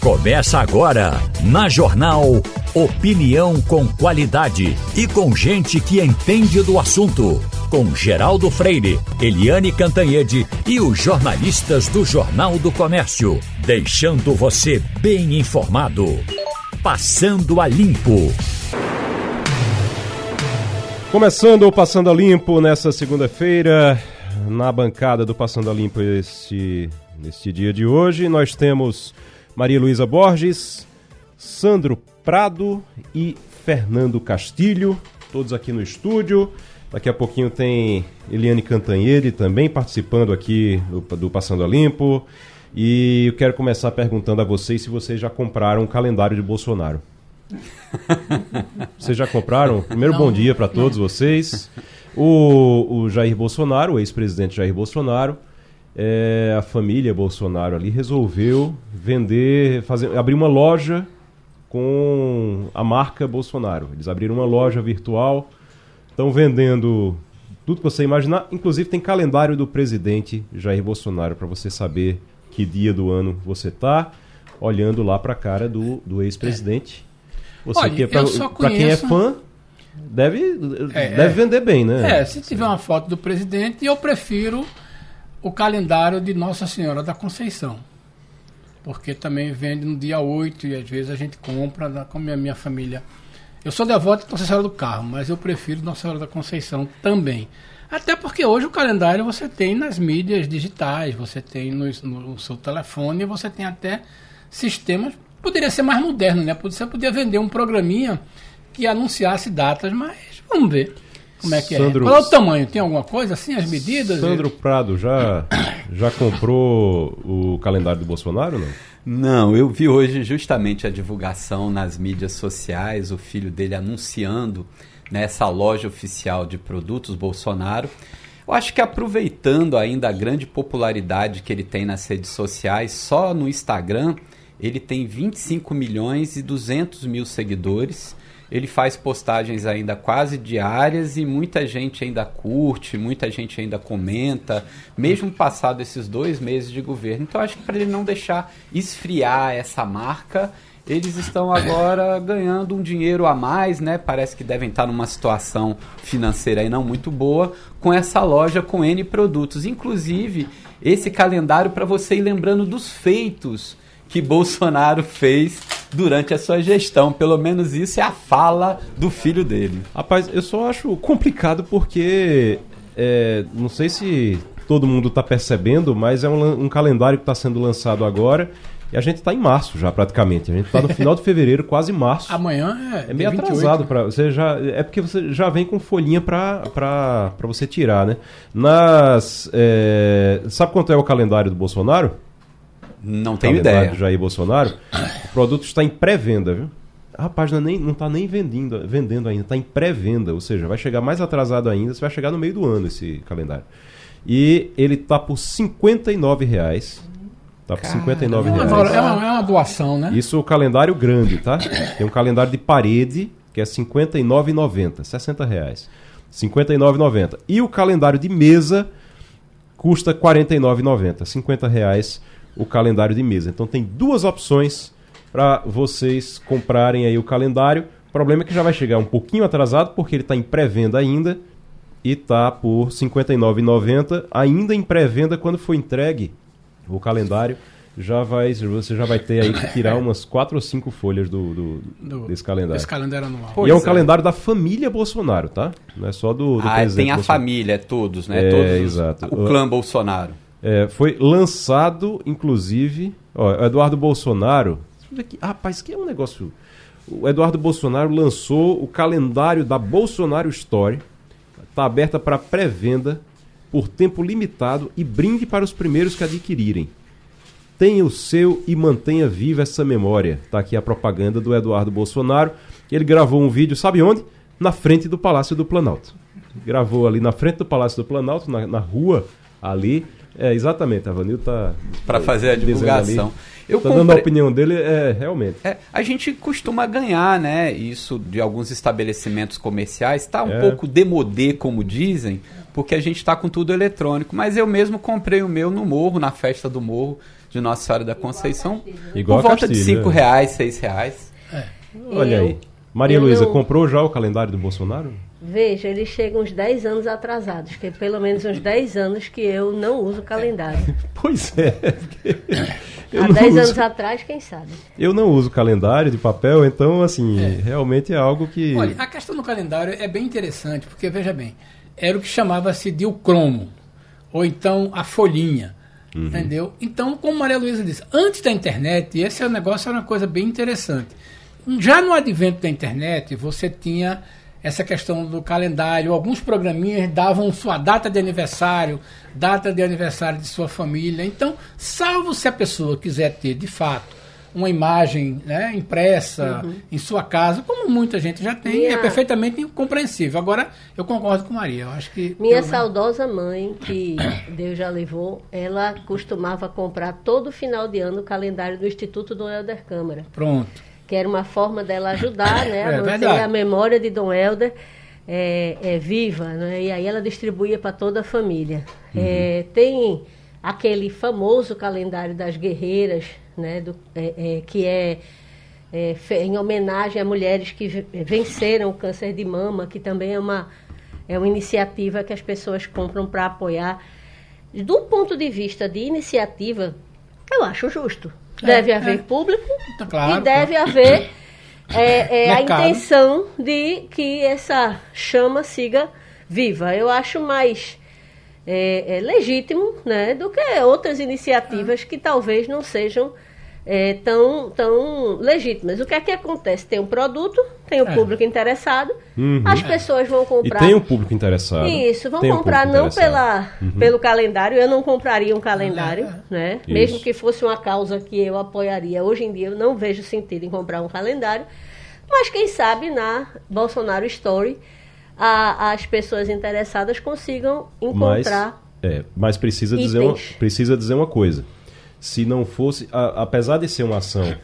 Começa agora, na Jornal Opinião com qualidade e com gente que entende do assunto. Com Geraldo Freire, Eliane Cantanhede e os jornalistas do Jornal do Comércio. Deixando você bem informado. Passando a Limpo. Começando o Passando a Limpo nessa segunda-feira, na bancada do Passando a Limpo este, neste dia de hoje, nós temos Maria Luísa Borges, Sandro Prado e Fernando Castilho, todos aqui no estúdio. Daqui a pouquinho tem Eliane Cantanhede também participando aqui do, do Passando a Limpo. E eu quero começar perguntando a vocês se vocês já compraram o calendário de Bolsonaro. vocês já compraram? Primeiro, não, bom dia para todos vocês. O, o Jair Bolsonaro, o ex-presidente Jair Bolsonaro, é, a família Bolsonaro ali resolveu vender, fazer, abrir uma loja com a marca Bolsonaro. Eles abriram uma loja virtual, estão vendendo tudo que você imaginar, inclusive tem calendário do presidente Jair Bolsonaro para você saber que dia do ano você está, olhando lá para a cara do, do ex-presidente. Você Olha, que é para quem é fã deve, é, deve é, vender bem, né? É, se tiver uma foto do presidente, eu prefiro o calendário de Nossa Senhora da Conceição. Porque também vende no dia 8 e às vezes a gente compra, como a minha família. Eu sou devoto de Nossa Senhora do Carro, mas eu prefiro Nossa Senhora da Conceição também. Até porque hoje o calendário você tem nas mídias digitais, você tem no, no seu telefone, você tem até sistemas. Poderia ser mais moderno, né? Você poderia vender um programinha que anunciasse datas, mas vamos ver. Como é que é? Sandro... é? Qual é o tamanho? Tem alguma coisa assim, as medidas? Sandro Prado já, já comprou o calendário do Bolsonaro, não? Não, eu vi hoje justamente a divulgação nas mídias sociais, o filho dele anunciando nessa loja oficial de produtos Bolsonaro. Eu acho que aproveitando ainda a grande popularidade que ele tem nas redes sociais, só no Instagram ele tem 25 milhões e 200 mil seguidores ele faz postagens ainda quase diárias e muita gente ainda curte, muita gente ainda comenta, mesmo passado esses dois meses de governo. Então acho que para ele não deixar esfriar essa marca, eles estão agora ganhando um dinheiro a mais, né? Parece que devem estar numa situação financeira aí não muito boa com essa loja com N produtos, inclusive esse calendário para você ir lembrando dos feitos que Bolsonaro fez durante a sua gestão. Pelo menos isso é a fala do filho dele. Rapaz, eu só acho complicado porque é, não sei se todo mundo está percebendo, mas é um, um calendário que está sendo lançado agora. E a gente está em março já, praticamente. A gente está no final de fevereiro, quase março. Amanhã é. É meio atrasado para você já. É porque você já vem com folhinha para você tirar, né? Nas. É, sabe quanto é o calendário do Bolsonaro? Não tenho ideia. Jair Bolsonaro. O produto está em pré-venda, viu? A página nem, não está nem vendendo, vendendo ainda, está em pré-venda, ou seja, vai chegar mais atrasado ainda, você vai chegar no meio do ano esse calendário. E ele está por R$ reais. Tá por 59 é reais. É uma, é uma doação, né? Isso o calendário grande, tá? Tem um calendário de parede que é R$ 59,90, 60 reais. R$ 59,90. E o calendário de mesa custa R$ 49,90, 50 reais o calendário de mesa. Então tem duas opções para vocês comprarem aí o calendário. O problema é que já vai chegar um pouquinho atrasado porque ele está em pré-venda ainda e está por R$ 59,90 ainda em pré-venda quando for entregue o calendário já vai você já vai ter aí que tirar umas quatro ou cinco folhas do, do, do desse calendário. Desse calendário anual. Pois e é um é. calendário da família Bolsonaro, tá? Não é só do, do ah, presidente. tem a Bolsonaro. família, é todos, né? É, todos exato. O clã Bolsonaro. É, foi lançado, inclusive, ó, Eduardo Bolsonaro. Aqui. Rapaz, que é um negócio. O Eduardo Bolsonaro lançou o calendário da Bolsonaro Story. Está aberta para pré-venda por tempo limitado e brinde para os primeiros que adquirirem. Tenha o seu e mantenha viva essa memória. Está aqui a propaganda do Eduardo Bolsonaro. Ele gravou um vídeo, sabe onde? Na frente do Palácio do Planalto. Gravou ali na frente do Palácio do Planalto, na, na rua ali é, exatamente, a Vanil tá. Para fazer a divulgação. Eu tá compre... dando a opinião dele, é, realmente. É, a gente costuma ganhar, né? Isso de alguns estabelecimentos comerciais. Está um é. pouco demodê, como dizem, porque a gente está com tudo eletrônico. Mas eu mesmo comprei o meu no morro, na festa do morro. de Nossa Senhora da Conceição Igual por volta de Castilho, 5 é. reais, 6 reais. Olha Eu- aí. Maria eu Luísa, não- comprou já o calendário do Bolsonaro? Veja, ele chega uns 10 anos atrasados, que é pelo menos uns 10 anos que eu não uso calendário. Pois é. Há não, 10 uso, anos atrás, quem sabe? eu não uso calendário de papel, então, assim, realmente é algo que. Olha, a questão do calendário é bem interessante, porque, veja bem, era o que chamava-se de o cromo, ou então a folhinha, entendeu? Então, como Maria Luísa disse, antes da internet, esse é negócio era uma coisa bem interessante. Já no advento da internet, você tinha essa questão do calendário, alguns programinhas davam sua data de aniversário, data de aniversário de sua família. Então, salvo se a pessoa quiser ter, de fato, uma imagem né, impressa em sua casa, como muita gente já tem, Minha- é perfeitamente compreensível. Agora, eu concordo com Maria. Eu acho que. Minha menos- saudosa mãe, que Deus já levou, ela costumava comprar todo final de ano o calendário do Instituto Dom Helder Câmara, Pronto. Que era uma forma dela ajudar né, a É manter verdade. a memória de Dom Helder é, é, viva, né, e aí ela distribuía para toda a família. É, tem aquele famoso calendário das guerreiras, né, do- é, é, que é é, em homenagem a mulheres que ve- venceram o câncer de mama, que também é uma, é uma iniciativa que as pessoas compram para apoiar. Do ponto de vista de iniciativa, eu acho justo. É, Deve é. haver público Tá claro, e deve haver é, a intenção de que essa chama siga viva. Eu acho mais é, é, legítimo né, do que outras iniciativas que talvez não sejam é, tão, tão legítimas. O que é que acontece? Tem um produto, tem o É. público interessado, Uhum. as pessoas vão E comprar. tem um público interessado. Isso, vão Tem um comprar público não pela, pelo calendário, eu não compraria um calendário, É. né? Isso. Mesmo que fosse uma causa que eu apoiaria. Hoje em dia eu não vejo sentido em comprar um calendário, mas quem sabe na Bolsonaro Story a- as pessoas interessadas consigam Mas, encontrar. é, mas precisa, dizer uma, precisa dizer uma coisa. Se não fosse, a- apesar de ser uma ação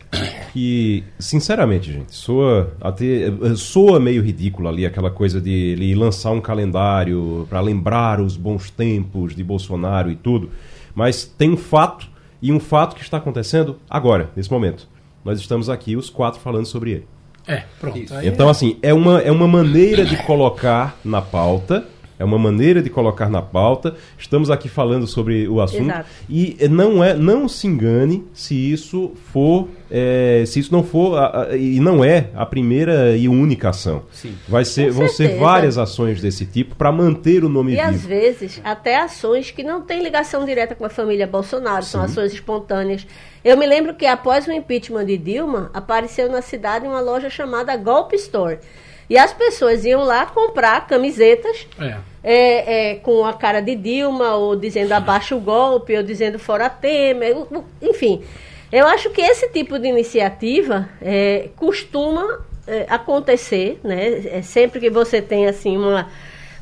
que, sinceramente, gente, soa, até, soa meio ridícula ali aquela coisa de ele lançar um calendário para lembrar os bons tempos de Bolsonaro e tudo. Mas tem um fato, e um fato que está acontecendo agora, nesse momento. Nós estamos aqui, os quatro, falando sobre ele. É, pronto. Então, assim, é uma, é uma maneira de colocar na pauta. É uma maneira de colocar na pauta. Estamos aqui falando sobre o assunto. Exato. E eh, não é, não se engane se isso for, eh, se isso não for a- a- e não é a primeira e única ação. Sim. Vai ser, Com vão ser certeza. várias ações desse tipo para manter o nome E às vivo. vezes, até ações que não têm ligação direta com a família Bolsonaro, são ações espontâneas. Eu me lembro que após o impeachment de Dilma, apareceu na cidade uma loja chamada Golpe Store. E as pessoas iam lá comprar camisetas É. é, é, com a cara de Dilma, ou dizendo abaixa o golpe, ou dizendo fora Temer, enfim. Eu acho que esse tipo de iniciativa é, costuma é, acontecer, né? É sempre que você tem assim uma,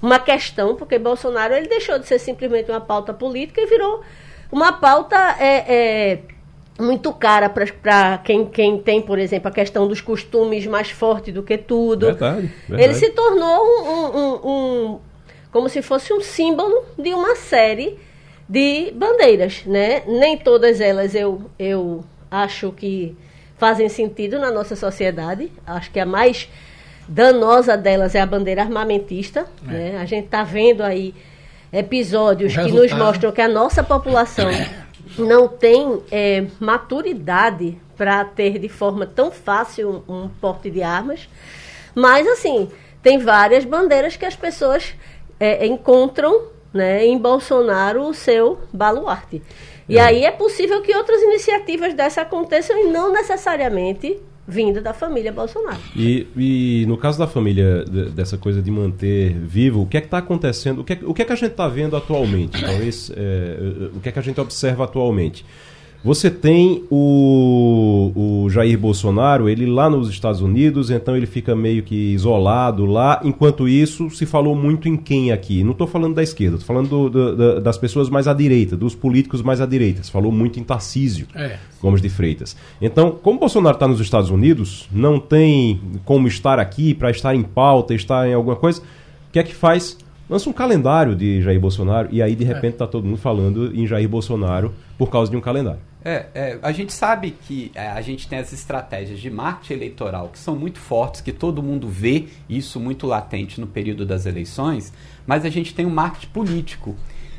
uma questão, porque Bolsonaro ele deixou de ser simplesmente uma pauta política e virou uma pauta é, muito cara para quem, quem tem, por exemplo, a questão dos costumes mais forte do que tudo. Verdade, verdade. Ele se tornou um, um- um- um- como se fosse um símbolo de uma série de bandeiras, né? Nem todas elas eu, eu acho que fazem sentido na nossa sociedade. Acho que a mais danosa delas é a bandeira armamentista. Né? A gente está vendo aí episódios que nos mostram que a nossa população não tem é, maturidade para ter de forma tão fácil um, um porte de armas. Mas, assim, tem várias bandeiras que as pessoas é, encontram né, em Bolsonaro o seu baluarte. E É. aí é possível que outras iniciativas dessa aconteçam e não necessariamente vinda da família Bolsonaro. E, e no caso da família, de- dessa coisa de manter vivo, o que é que está acontecendo? O que é, o que é que a gente está vendo atualmente? Talvez, é, o que é que a gente observa atualmente? Você tem o, o Jair Bolsonaro, ele lá nos Estados Unidos, então ele fica meio que isolado lá. Enquanto isso, se falou muito em quem aqui? Não estou falando da esquerda, estou falando do- do- da- das pessoas mais à direita, dos políticos mais à direita. Se falou muito em Tarcísio. É. Gomes de Freitas. Então, como Bolsonaro está nos Estados Unidos, não tem como estar aqui para estar em pauta, estar em alguma coisa, o que é que faz? Lança um calendário de Jair Bolsonaro e aí, de repente, está todo mundo falando em Jair Bolsonaro por causa de um calendário. É, é, a gente sabe que é, a gente tem as estratégias de marketing eleitoral que são muito fortes, que todo mundo vê isso muito latente no período das eleições, mas a gente tem um marketing político.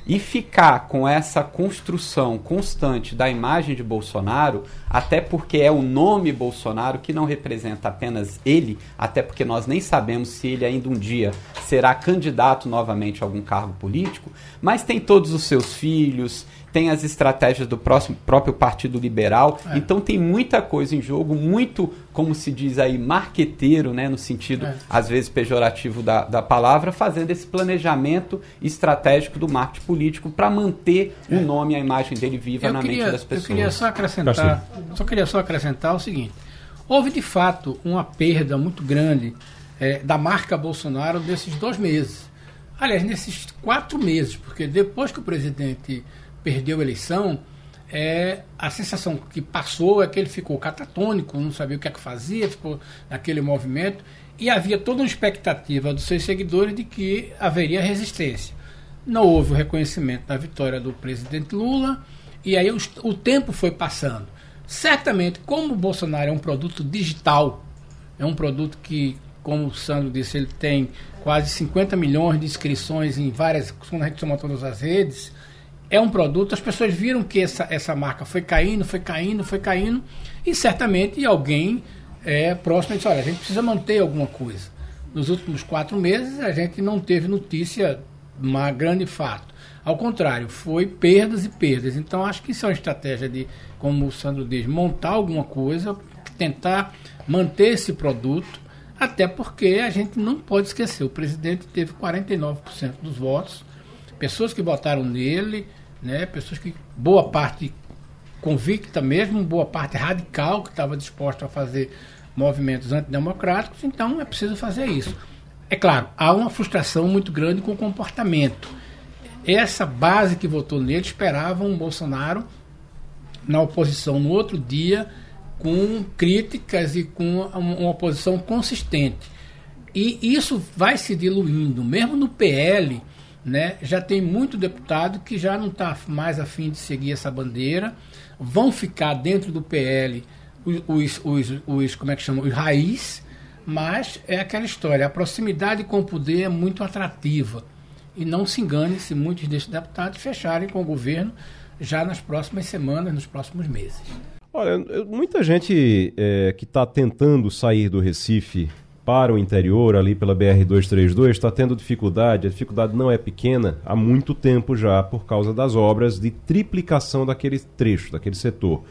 E ficar com essa construção constante da imagem de Bolsonaro, até porque é o nome Bolsonaro que não representa apenas ele, até porque nós nem sabemos se ele ainda um dia será candidato novamente a algum cargo político, mas tem todos os seus filhos, tem as estratégias do próximo, próprio Partido Liberal. É. Então tem muita coisa em jogo, muito, como se diz aí, marqueteiro, né, no sentido, é. às vezes, pejorativo da, da palavra, fazendo esse planejamento estratégico do marketing político para manter é. o nome e a imagem dele viva eu na queria, mente das pessoas. Eu queria só acrescentar, só queria só acrescentar o seguinte. Houve de fato uma perda muito grande é, da marca Bolsonaro nesses dois meses. Aliás, nesses quatro meses, porque depois que o presidente perdeu a eleição, é, a sensação que passou é que ele ficou catatônico, não sabia o que é que fazia, ficou naquele movimento, e havia toda uma expectativa dos seus seguidores de que haveria resistência. Não houve o reconhecimento da vitória do presidente Lula, e aí o, o tempo foi passando. Certamente, como o Bolsonaro é um produto digital, é um produto que, como o Sandro disse, ele tem quase 50 milhões de inscrições em várias, quando a gente soma todas as redes, é um produto, as pessoas viram que essa, essa marca foi caindo, foi caindo, foi caindo, e certamente alguém é, próximo disse, olha, a gente precisa manter alguma coisa. Nos últimos quatro meses a gente não teve notícia de uma grande fato. Ao contrário, foi perdas e perdas. Então acho que isso é uma estratégia de, como o Sandro diz, montar alguma coisa, tentar manter esse produto, até porque a gente não pode esquecer, o presidente teve 49% dos votos, pessoas que votaram nele, né, pessoas que, boa parte convicta mesmo, boa parte radical, que estava disposta a fazer movimentos antidemocráticos, então é preciso fazer isso. É claro, há uma frustração muito grande com o comportamento. Essa base que votou nele esperava um Bolsonaro na oposição no outro dia com críticas e com uma oposição consistente. E isso vai se diluindo, mesmo no PL, né? Já tem muito deputado que já não está mais afim de seguir essa bandeira, vão ficar dentro do PL os, os, os, como é que chama, os raiz, mas é aquela história, a proximidade com o poder é muito atrativa. E não se engane se muitos desses deputados fecharem com o governo já nas próximas semanas, nos próximos meses. Olha, muita gente é, que está tentando sair do Recife para o interior, ali pela BR-232, está tendo dificuldade. A dificuldade não é pequena há muito tempo já, por causa das obras de triplicação daquele trecho, daquele setor.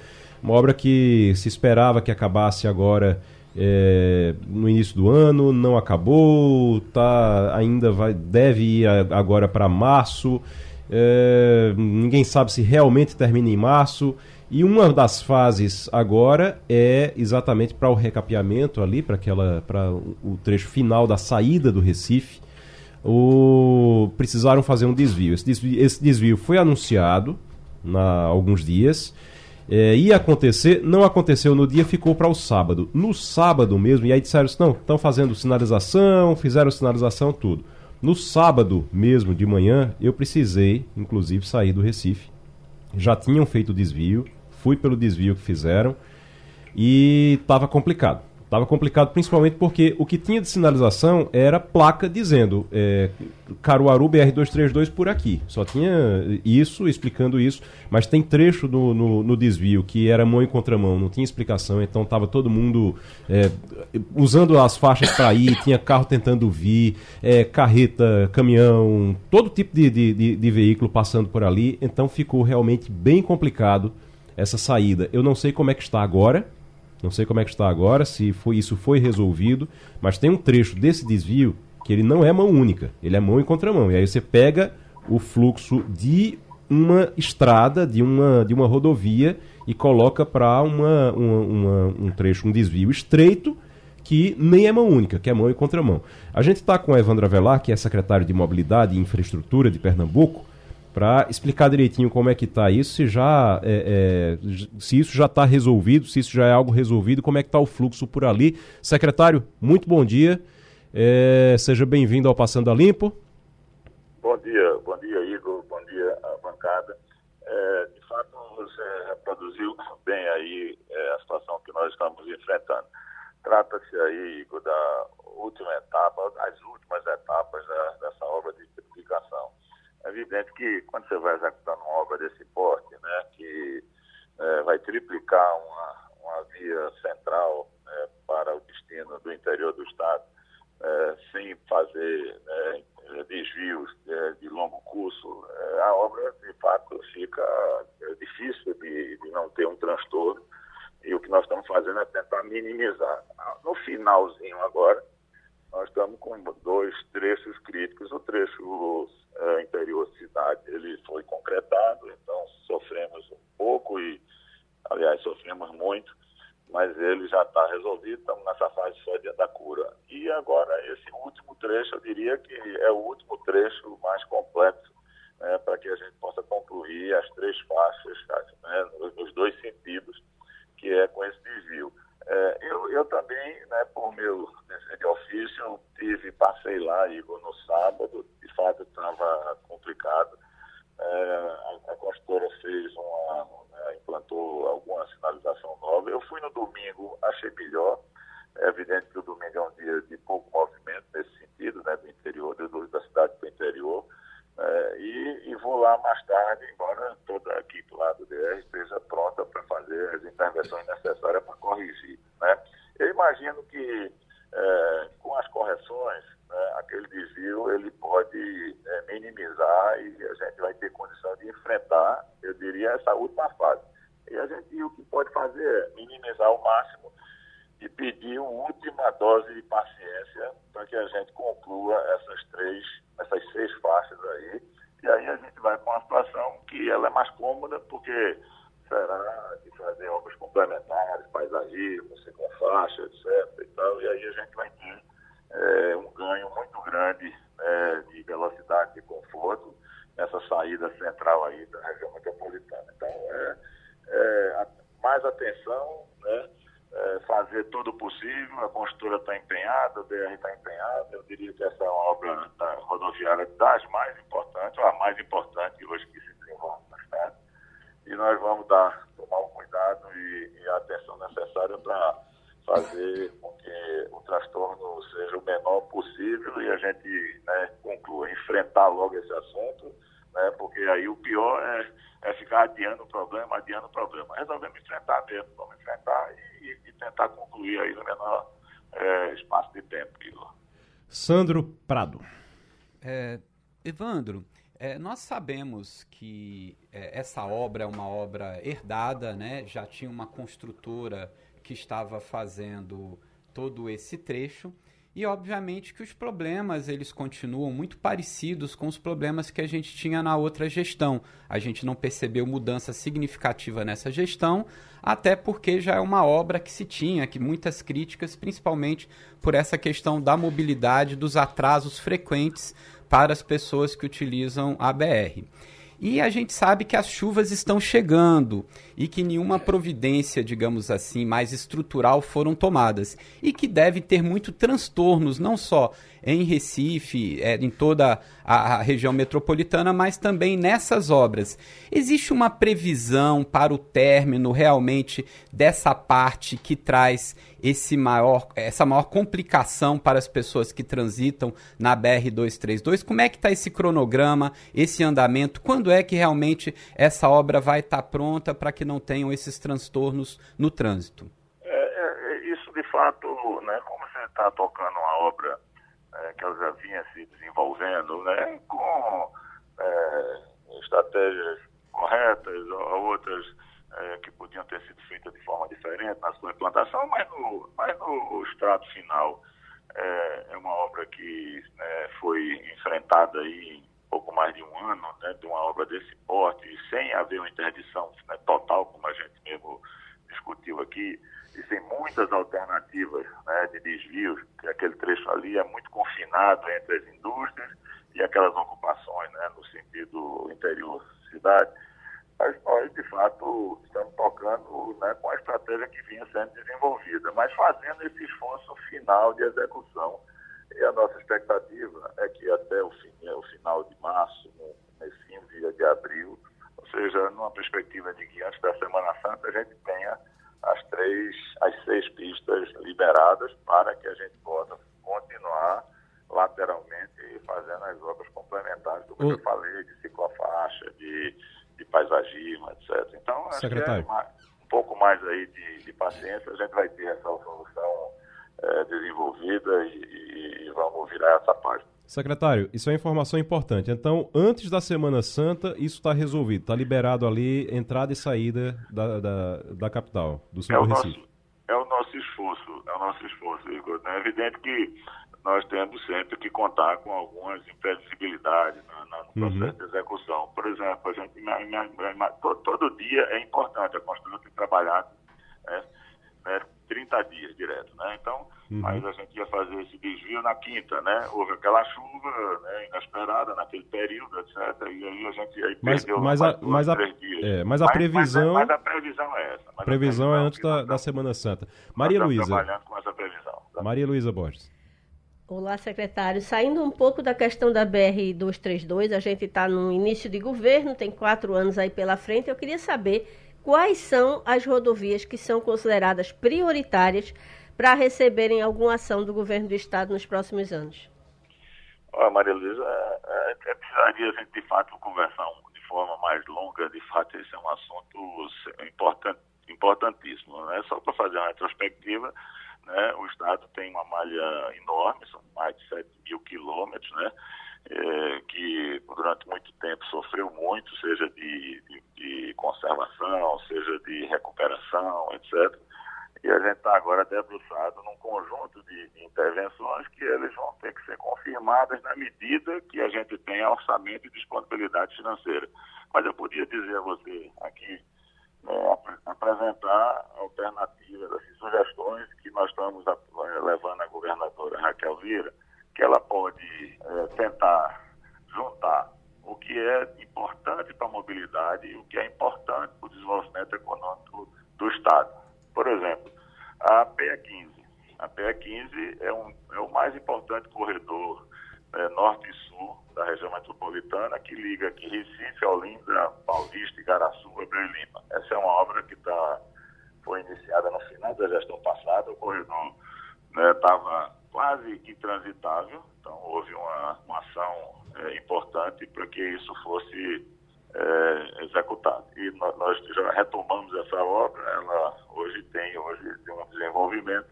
Uma obra que se esperava que acabasse agora é, no início do ano, não acabou, tá, ainda vai, deve ir agora para março. É, ninguém sabe se realmente termina em março. E uma das fases agora é exatamente para o recapeamento ali, para aquela para o trecho final da saída do Recife. O, precisaram fazer um desvio. Esse desvio, esse desvio foi anunciado há alguns dias. É, ia acontecer, não aconteceu no dia, ficou para o sábado. No sábado mesmo, e aí disseram assim, não, estão fazendo sinalização, fizeram sinalização, tudo. No sábado mesmo, de manhã, eu precisei, inclusive, sair do Recife. Já tinham feito o desvio, fui pelo desvio que fizeram e estava complicado. Estava complicado principalmente porque o que tinha de sinalização era placa dizendo é, Caruaru BR-232 por aqui. Só tinha isso, explicando isso. Mas tem trecho no, no, no desvio que era mão e contramão, não tinha explicação. Então estava todo mundo é, usando as faixas para ir, tinha carro tentando vir, é, carreta, caminhão, todo tipo de, de, de, de veículo passando por ali. Então ficou realmente bem complicado essa saída. Eu não sei como é que está agora, não sei como é que está agora, se foi, isso foi resolvido, mas tem um trecho desse desvio que ele não é mão única, ele é mão e contramão. E aí você pega o fluxo de uma estrada, de uma, de uma rodovia e coloca para uma, uma, uma, um trecho, um desvio estreito que nem é mão única, que é mão e contramão. A gente está com a Evandra Velar, que é secretário de Mobilidade e Infraestrutura de Pernambuco, para explicar direitinho como é que está isso, se já é, é, se isso já está resolvido, se isso já é algo resolvido, como é que está o fluxo por ali. Secretário, muito bom dia. É, seja bem-vindo ao Passando a Limpo. Bom dia, bom dia, Igor, bom dia bancada. É, de fato, você traduziu bem aí é, a situação que nós estamos enfrentando. Trata-se aí, Igor, da última etapa, as últimas etapas da, dessa obra de triplicação. É evidente que quando você vai executando uma obra desse porte, né, que é, vai triplicar uma, uma via central é, para o destino do interior do Estado, é, sem fazer né, desvios é, de longo curso, é, a obra, de fato, fica é, difícil de, de não ter um transtorno. E o que nós estamos fazendo é tentar minimizar. No finalzinho agora, nós estamos com dois trechos críticos. O trecho é, interior cidade, ele foi concretado, então sofremos um pouco e, aliás, sofremos muito mas ele já está resolvido, estamos nessa fase só de, da cura. E agora, esse último trecho, eu diria que é o último trecho mais complexo né, para que a gente possa concluir as três faixas, né, nos dois sentidos, que é com esse desvio. É, eu, eu também, né, por meu de ofício, tive, passei lá, Igor, no sábado, de fato estava complicado. É, a, a fez uma, né, implantou alguma sinalização nova. Eu fui no domingo, achei melhor. É evidente que o domingo é um dia de pouco movimento nesse sentido, né, do interior, do, da cidade para o interior. É, e, e, vou lá mais tarde, embora toda a equipe lá do DR esteja pronta para fazer as intervenções necessárias para corrigir. Né? Eu imagino que é, com as correções, né, aquele desvio ele pode é, minimizar e a gente vai ter condição de enfrentar, eu diria, essa última fase. E a gente o que pode fazer é minimizar ao máximo e pedir uma última dose de paciência para que a gente conclua essas três, essas seis faixas aí. E aí a gente vai com uma situação que ela é mais cômoda, porque será de fazer obras complementares, paisagismo, com faixa, etc. E, tal, e aí a gente vai ter é, um ganho muito grande é, de velocidade e conforto nessa saída central aí da região metropolitana. Então, é, é mais atenção, né? Fazer todo o possível, a construtora está empenhada, o BR está empenhado, eu diria que essa é obra da rodoviária das mais importantes, ou a mais importante hoje que se desenvolve na cidade, e nós vamos dar, tomar o cuidado e, e a atenção necessária para fazer com que o transtorno seja o menor possível e a gente né, conclua, enfrentar logo esse assunto, né, porque aí o pior é, é ficar adiando o problema, adiando o problema. Resolvemos enfrentar mesmo, vamos enfrentar e, e tentar concluir aí no menor é, espaço de tempo, Igor. Sandro Prado. É, Evandro, é, nós sabemos que é, essa obra é uma obra herdada, né? já tinha uma construtora que estava fazendo todo esse trecho. E obviamente que os problemas eles continuam muito parecidos com os problemas que a gente tinha na outra gestão. A gente não percebeu mudança significativa nessa gestão, até porque já é uma obra que se tinha, que muitas críticas, principalmente por essa questão da mobilidade, dos atrasos frequentes para as pessoas que utilizam a BR. E a gente sabe que as chuvas estão chegando e que nenhuma providência, digamos assim, mais estrutural foram tomadas e que deve ter muito transtornos, não só em Recife, é, em toda a, a região metropolitana, mas também nessas obras. Existe uma previsão para o término realmente dessa parte que traz esse maior, essa maior complicação para as pessoas que transitam na BR-232? Como é que está esse cronograma, esse andamento? Quando é que realmente essa obra vai estar tá pronta para que não tenham esses transtornos no trânsito? É, é, é isso, de fato, né, como você está tocando uma obra é, que ela já vinha se desenvolvendo, né, com é, estratégias corretas, outras é, que podiam ter sido feitas de forma diferente na sua implantação, mas no, mas no extrato final é, é uma obra que né, foi enfrentada aí em pouco mais de um ano, né, de uma obra desse porte, sem haver uma interdição né, total, como a gente mesmo discutiu aqui, e sem muitas alternativas né, de desvios, que aquele trecho ali é muito confinado entre as indústrias e aquelas ocupações né, no sentido interior-cidade. Mas nós, de fato, estamos tocando né, com a estratégia que vinha sendo desenvolvida, mas fazendo esse esforço final de execução. E a nossa expectativa é que até o, fim, o final de março, no, nesse fim de abril, seja, numa perspectiva de que antes da Semana Santa a gente tenha as três, as seis pistas liberadas para que a gente possa continuar lateralmente fazendo as obras complementares do que eu falei, de ciclofaixa, de, de paisagismo, etc. Então, acho Secretário. que é um pouco mais aí de, de paciência, a gente vai ter essa solução é, desenvolvida e, e vamos virar essa página. Secretário, isso é informação importante. Então, antes da Semana Santa, isso está resolvido, está liberado ali entrada e saída da, da, da capital, do sul é do Recife. Nosso, é o nosso esforço, é o nosso esforço, Igor. É evidente que nós temos sempre que contar com algumas imprevisibilidades no processo uhum. de execução. Por exemplo, a gente, todo, todo dia é importante, a construção tem trabalhado né, né, 30 dias direto. Né? Então, Uhum. Mas a gente ia fazer esse desvio na quinta, né? Houve aquela chuva né, inesperada naquele período, etc. E aí a gente aí mas, perdeu mas a, mas a, é, mas a previsão. Mas, mas, a previsão é essa. A previsão, é antes da, da Semana Santa. Maria Luísa. trabalhando com essa previsão. Tá? Maria Luísa Borges. Olá, secretário. Saindo um pouco da questão da BR-232, a gente está no início de governo, tem quatro anos aí pela frente. Eu queria saber quais são as rodovias que são consideradas prioritárias para receberem alguma ação do governo do Estado nos próximos anos? Olha, Maria Luísa, é, é, é, precisaria a gente, de fato, conversar de forma mais longa. De fato, esse é um assunto important, importantíssimo. Né? Só para fazer uma retrospectiva, né? o Estado tem uma malha enorme, são mais de 7 mil quilômetros, né? É, que durante muito tempo sofreu muito, seja de, de, de conservação, seja de recuperação, etc. E a gente está agora debruçado num conjunto de, de, intervenções que eles vão ter que ser confirmadas na medida que a gente tenha orçamento e disponibilidade financeira. Mas eu podia dizer a você aqui, né, apresentar alternativas, assim, sugestões que nós estamos levando à governadora Raquel Vira, que ela pode é, tentar juntar o que é importante para a mobilidade e o que é importante para o desenvolvimento econômico do Estado. Por exemplo, a PE 15. A PE 15 é, um, é o mais importante corredor é, norte e sul da região metropolitana que liga aqui Recife, Olinda, Paulista, Igaraçu, Abreu e Lima. Essa é uma obra que tá, foi iniciada no final da gestão passada. O corredor estava né, quase intransitável, então houve uma, uma ação é, importante para que isso fosse é, executado. E nós, nós, já retomamos essa obra, ela hoje tem, hoje tem um desenvolvimento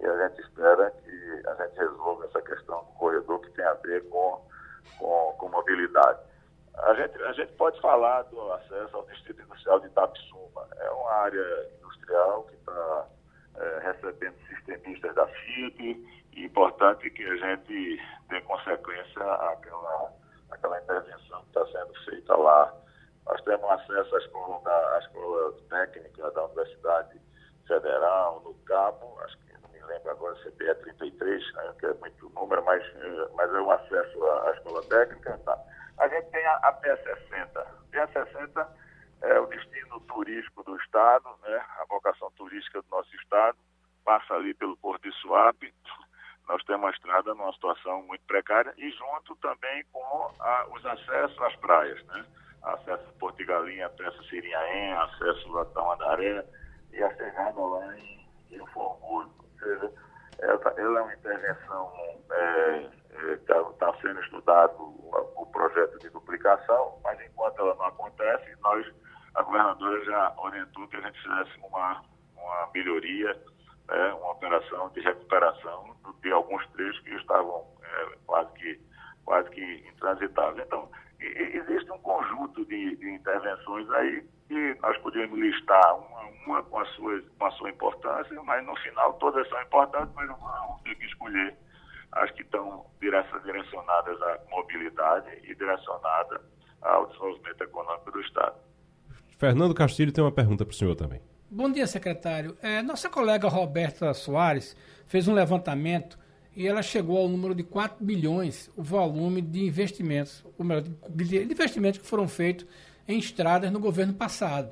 e a gente espera que a gente resolva essa questão do corredor que tem a ver com, com, com mobilidade. A gente, a gente pode falar do acesso ao Distrito Industrial de Itapissuma. É uma área industrial que está é, recebendo sistemistas da Fiat e importante que a gente dê consequência àquela aquela intervenção que está sendo feita lá. Nós temos acesso à escola, da, à escola técnica da Universidade Federal, no Cabo, acho que não me lembro agora, CPE 33, né, que é muito número, mas, eh, mas é o acesso à, à escola técnica. Tá. A gente tem a, a P60. A P60 é o destino turístico do Estado, né, a vocação turística do nosso Estado, passa ali pelo Porto de Suape, nós temos a estrada numa situação muito precária e junto também com a, os acessos às praias, né? Acesso a Porto de Galinha, acesso a Sirinhaém, acesso a Tamandaré e a chegada lá em Rio Formoso. Ou seja, ela, ela é uma intervenção, está é, é, tá, tá sendo estudado o, o projeto de duplicação, mas enquanto ela não acontece, nós, a governadora já orientou que a gente fizesse uma, uma melhoria né, uma operação de recuperação de alguns trechos que estavam é, quase, que, quase que intransitáveis. Então, e, existe um conjunto de, de, intervenções aí que nós podíamos listar uma, uma com, a sua, com a sua importância, mas no final todas são importantes, mas vamos ter que escolher as que estão direcionadas à mobilidade e direcionadas ao desenvolvimento econômico do Estado. Fernando Castilho tem uma pergunta para o senhor também. Bom dia, secretário. É, nossa colega Roberta Soares fez um levantamento e ela chegou ao número de 4 bilhões o volume de investimentos, ou melhor, de investimentos que foram feitos em estradas no governo passado.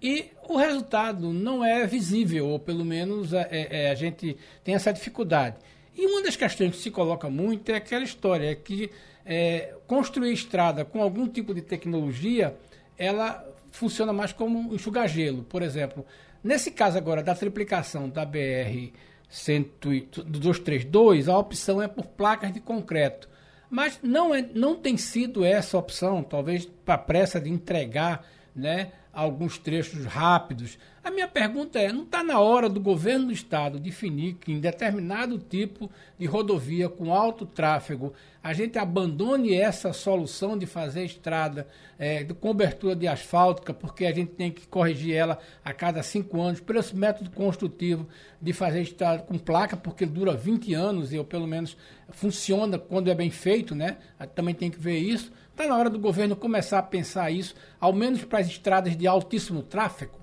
E o resultado não é visível, ou pelo menos é, é, é, a gente tem essa dificuldade. E uma das questões que se coloca muito é aquela história, que é, construir estrada com algum tipo de tecnologia ela funciona mais como um enxugar-gelo. Por exemplo, nesse caso agora da triplicação da BR 232, a opção é por placas de concreto. Mas não, é, não tem sido essa opção, talvez para pressa de entregar né, alguns trechos rápidos. A minha pergunta é: não está na hora do governo do estado definir que em determinado tipo de rodovia com alto tráfego a gente abandone essa solução de fazer estrada é, de cobertura de asfáltica, porque a gente tem que corrigir ela a cada cinco anos, por esse método construtivo de fazer estrada com placa, porque dura 20 anos e ou pelo menos funciona quando é bem feito, né? Também tem que ver isso Está na hora do governo começar a pensar isso, ao menos para as estradas de altíssimo tráfego?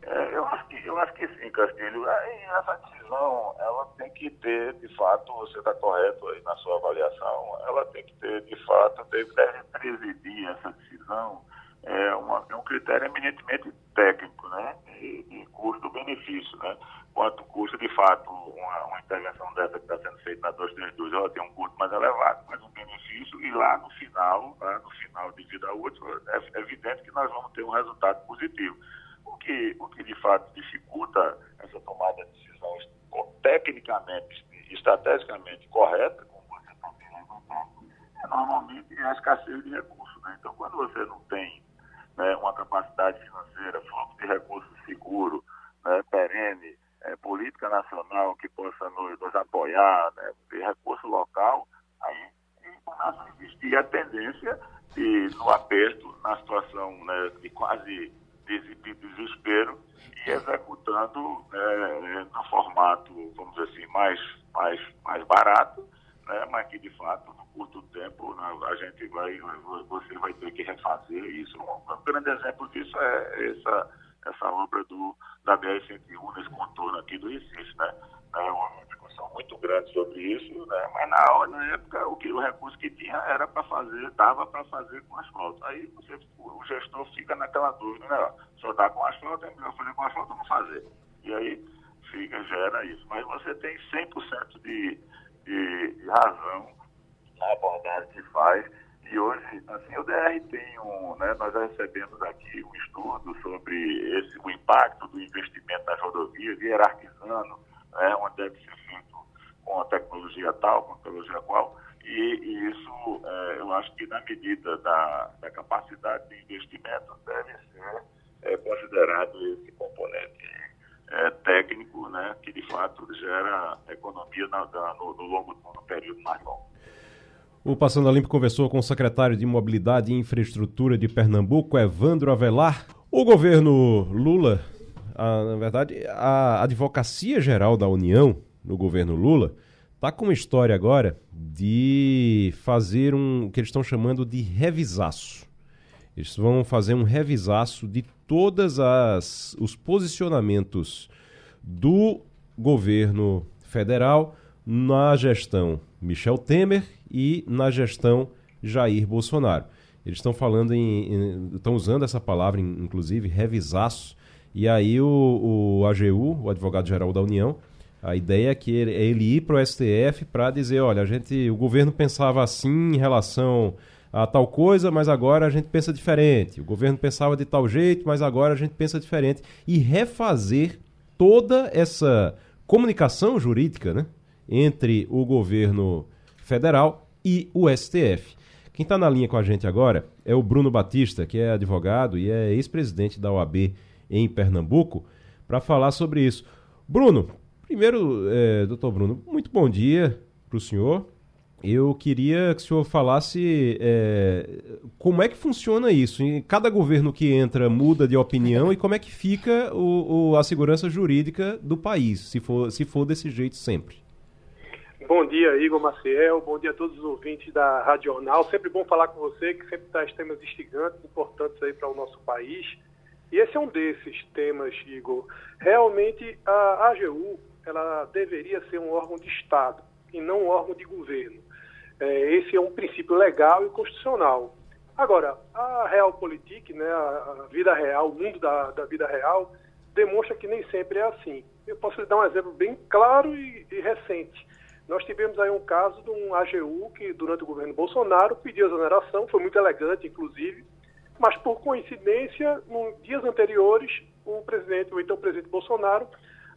É, eu, acho que, eu acho que sim, Castilho. essa decisão, ela tem que ter, de fato, você está correto aí na sua avaliação, ela tem que ter, de fato, deve, presidir essa decisão é, uma, é um critério eminentemente técnico, né? E, de custo-benefício, né? Quanto custa, de fato, uma, uma intervenção dessa que está sendo feita na 232, ela tem um custo mais elevado, mas um benefício, e lá no final, lá no final de vida útil, é evidente que nós vamos ter um resultado positivo. O que, o que de fato dificulta essa tomada de decisão tecnicamente, estrategicamente correta, como você também levantou, é normalmente a escassez de recursos. Né? Então, quando você não tem né, uma capacidade financeira, fluxo de recursos seguro, né, perene, é, política nacional que possa nos, nos apoiar, né, recurso local, aí começa a existir a tendência de, no aperto, na situação né, de quase de, de desespero, e executando né, no formato, vamos dizer assim, mais, mais, mais barato, né, mas que de fato no curto tempo né, a gente vai, você vai ter que refazer isso. Um grande exemplo disso é essa, essa obra do, da BR-101 nesse contorno aqui do Recife, né? É uma discussão muito grande sobre isso, né? mas na, na época o, que, o recurso que tinha era para fazer, dava para fazer com asfalto. Aí você, o gestor fica naquela dúvida, né? Só dá com asfalto, é melhor fazer com asfalto ou não fazer. E aí fica, gera isso. Mas você tem 100% de de, de razão na abordagem que faz. E hoje, assim, o DR tem um, né, nós recebemos aqui um estudo sobre esse, o impacto do investimento nas rodovias, hierarquizando, né, onde deve ser feito com a tecnologia tal, com a tecnologia qual, e, e isso, é, eu acho que na medida da, da capacidade de investimento deve ser é, considerado esse componente é, técnico, né, que de fato gera economia na, da, no, no, longo no período mais longo. O Passando a Limpo conversou com o secretário de Mobilidade e Infraestrutura de Pernambuco, Evandro Avelar. O governo Lula, a, na verdade, a Advocacia Geral da União, no governo Lula, está com uma história agora de fazer um o que eles estão chamando de revisaço. Eles vão fazer um revisaço de todas as os posicionamentos do governo federal na gestão Michel Temer e na gestão Jair Bolsonaro. Eles estão falando em, em estão usando essa palavra, inclusive revisaço. E aí o, o AGU, o advogado-geral da União, a ideia é que ele, é ele ir para o STF para dizer, olha, a gente, o governo pensava assim em relação a tal coisa, mas agora a gente pensa diferente. O governo pensava de tal jeito, mas agora a gente pensa diferente. E refazer toda essa comunicação jurídica né, entre o governo federal e o STF. Quem está na linha com a gente agora é o Bruno Batista, que é advogado e é ex-presidente da OAB em Pernambuco, para falar sobre isso. Bruno, primeiro, é, doutor Bruno, muito bom dia para o senhor. Eu queria que o senhor falasse é, como é que funciona isso. Cada governo que entra muda de opinião e como é que fica o, o, a segurança jurídica do país, se for, se for desse jeito sempre. Bom dia, Igor Maciel. Bom dia a todos os ouvintes da Rádio Jornal. Sempre bom falar com você, que sempre traz temas instigantes, importantes aí para o nosso país. E esse é um desses temas, Igor. Realmente, a AGU ela deveria ser um órgão de Estado e não um órgão de governo. É, esse é um princípio legal e constitucional. Agora, a realpolitik, né, a, vida real, o mundo da, da, vida real, demonstra que nem sempre é assim. Eu posso lhe dar um exemplo bem claro e, e recente. Nós tivemos aí um caso de um AGU que, durante o governo Bolsonaro, pediu exoneração, foi muito elegante, inclusive, Mas, por coincidência, nos dias anteriores, o presidente, o então presidente Bolsonaro,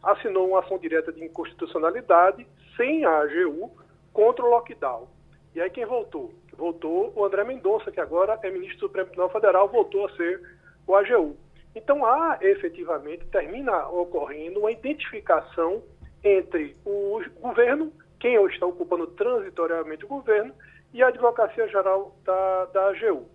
assinou uma ação direta de inconstitucionalidade sem a AGU contra o lockdown. E aí quem voltou? Voltou o André Mendonça, que agora é ministro do Supremo Tribunal Federal, voltou a ser o AGU. Então há efetivamente, termina ocorrendo uma identificação entre o governo, quem está ocupando transitoriamente o governo, e a Advocacia Geral da, da AGU.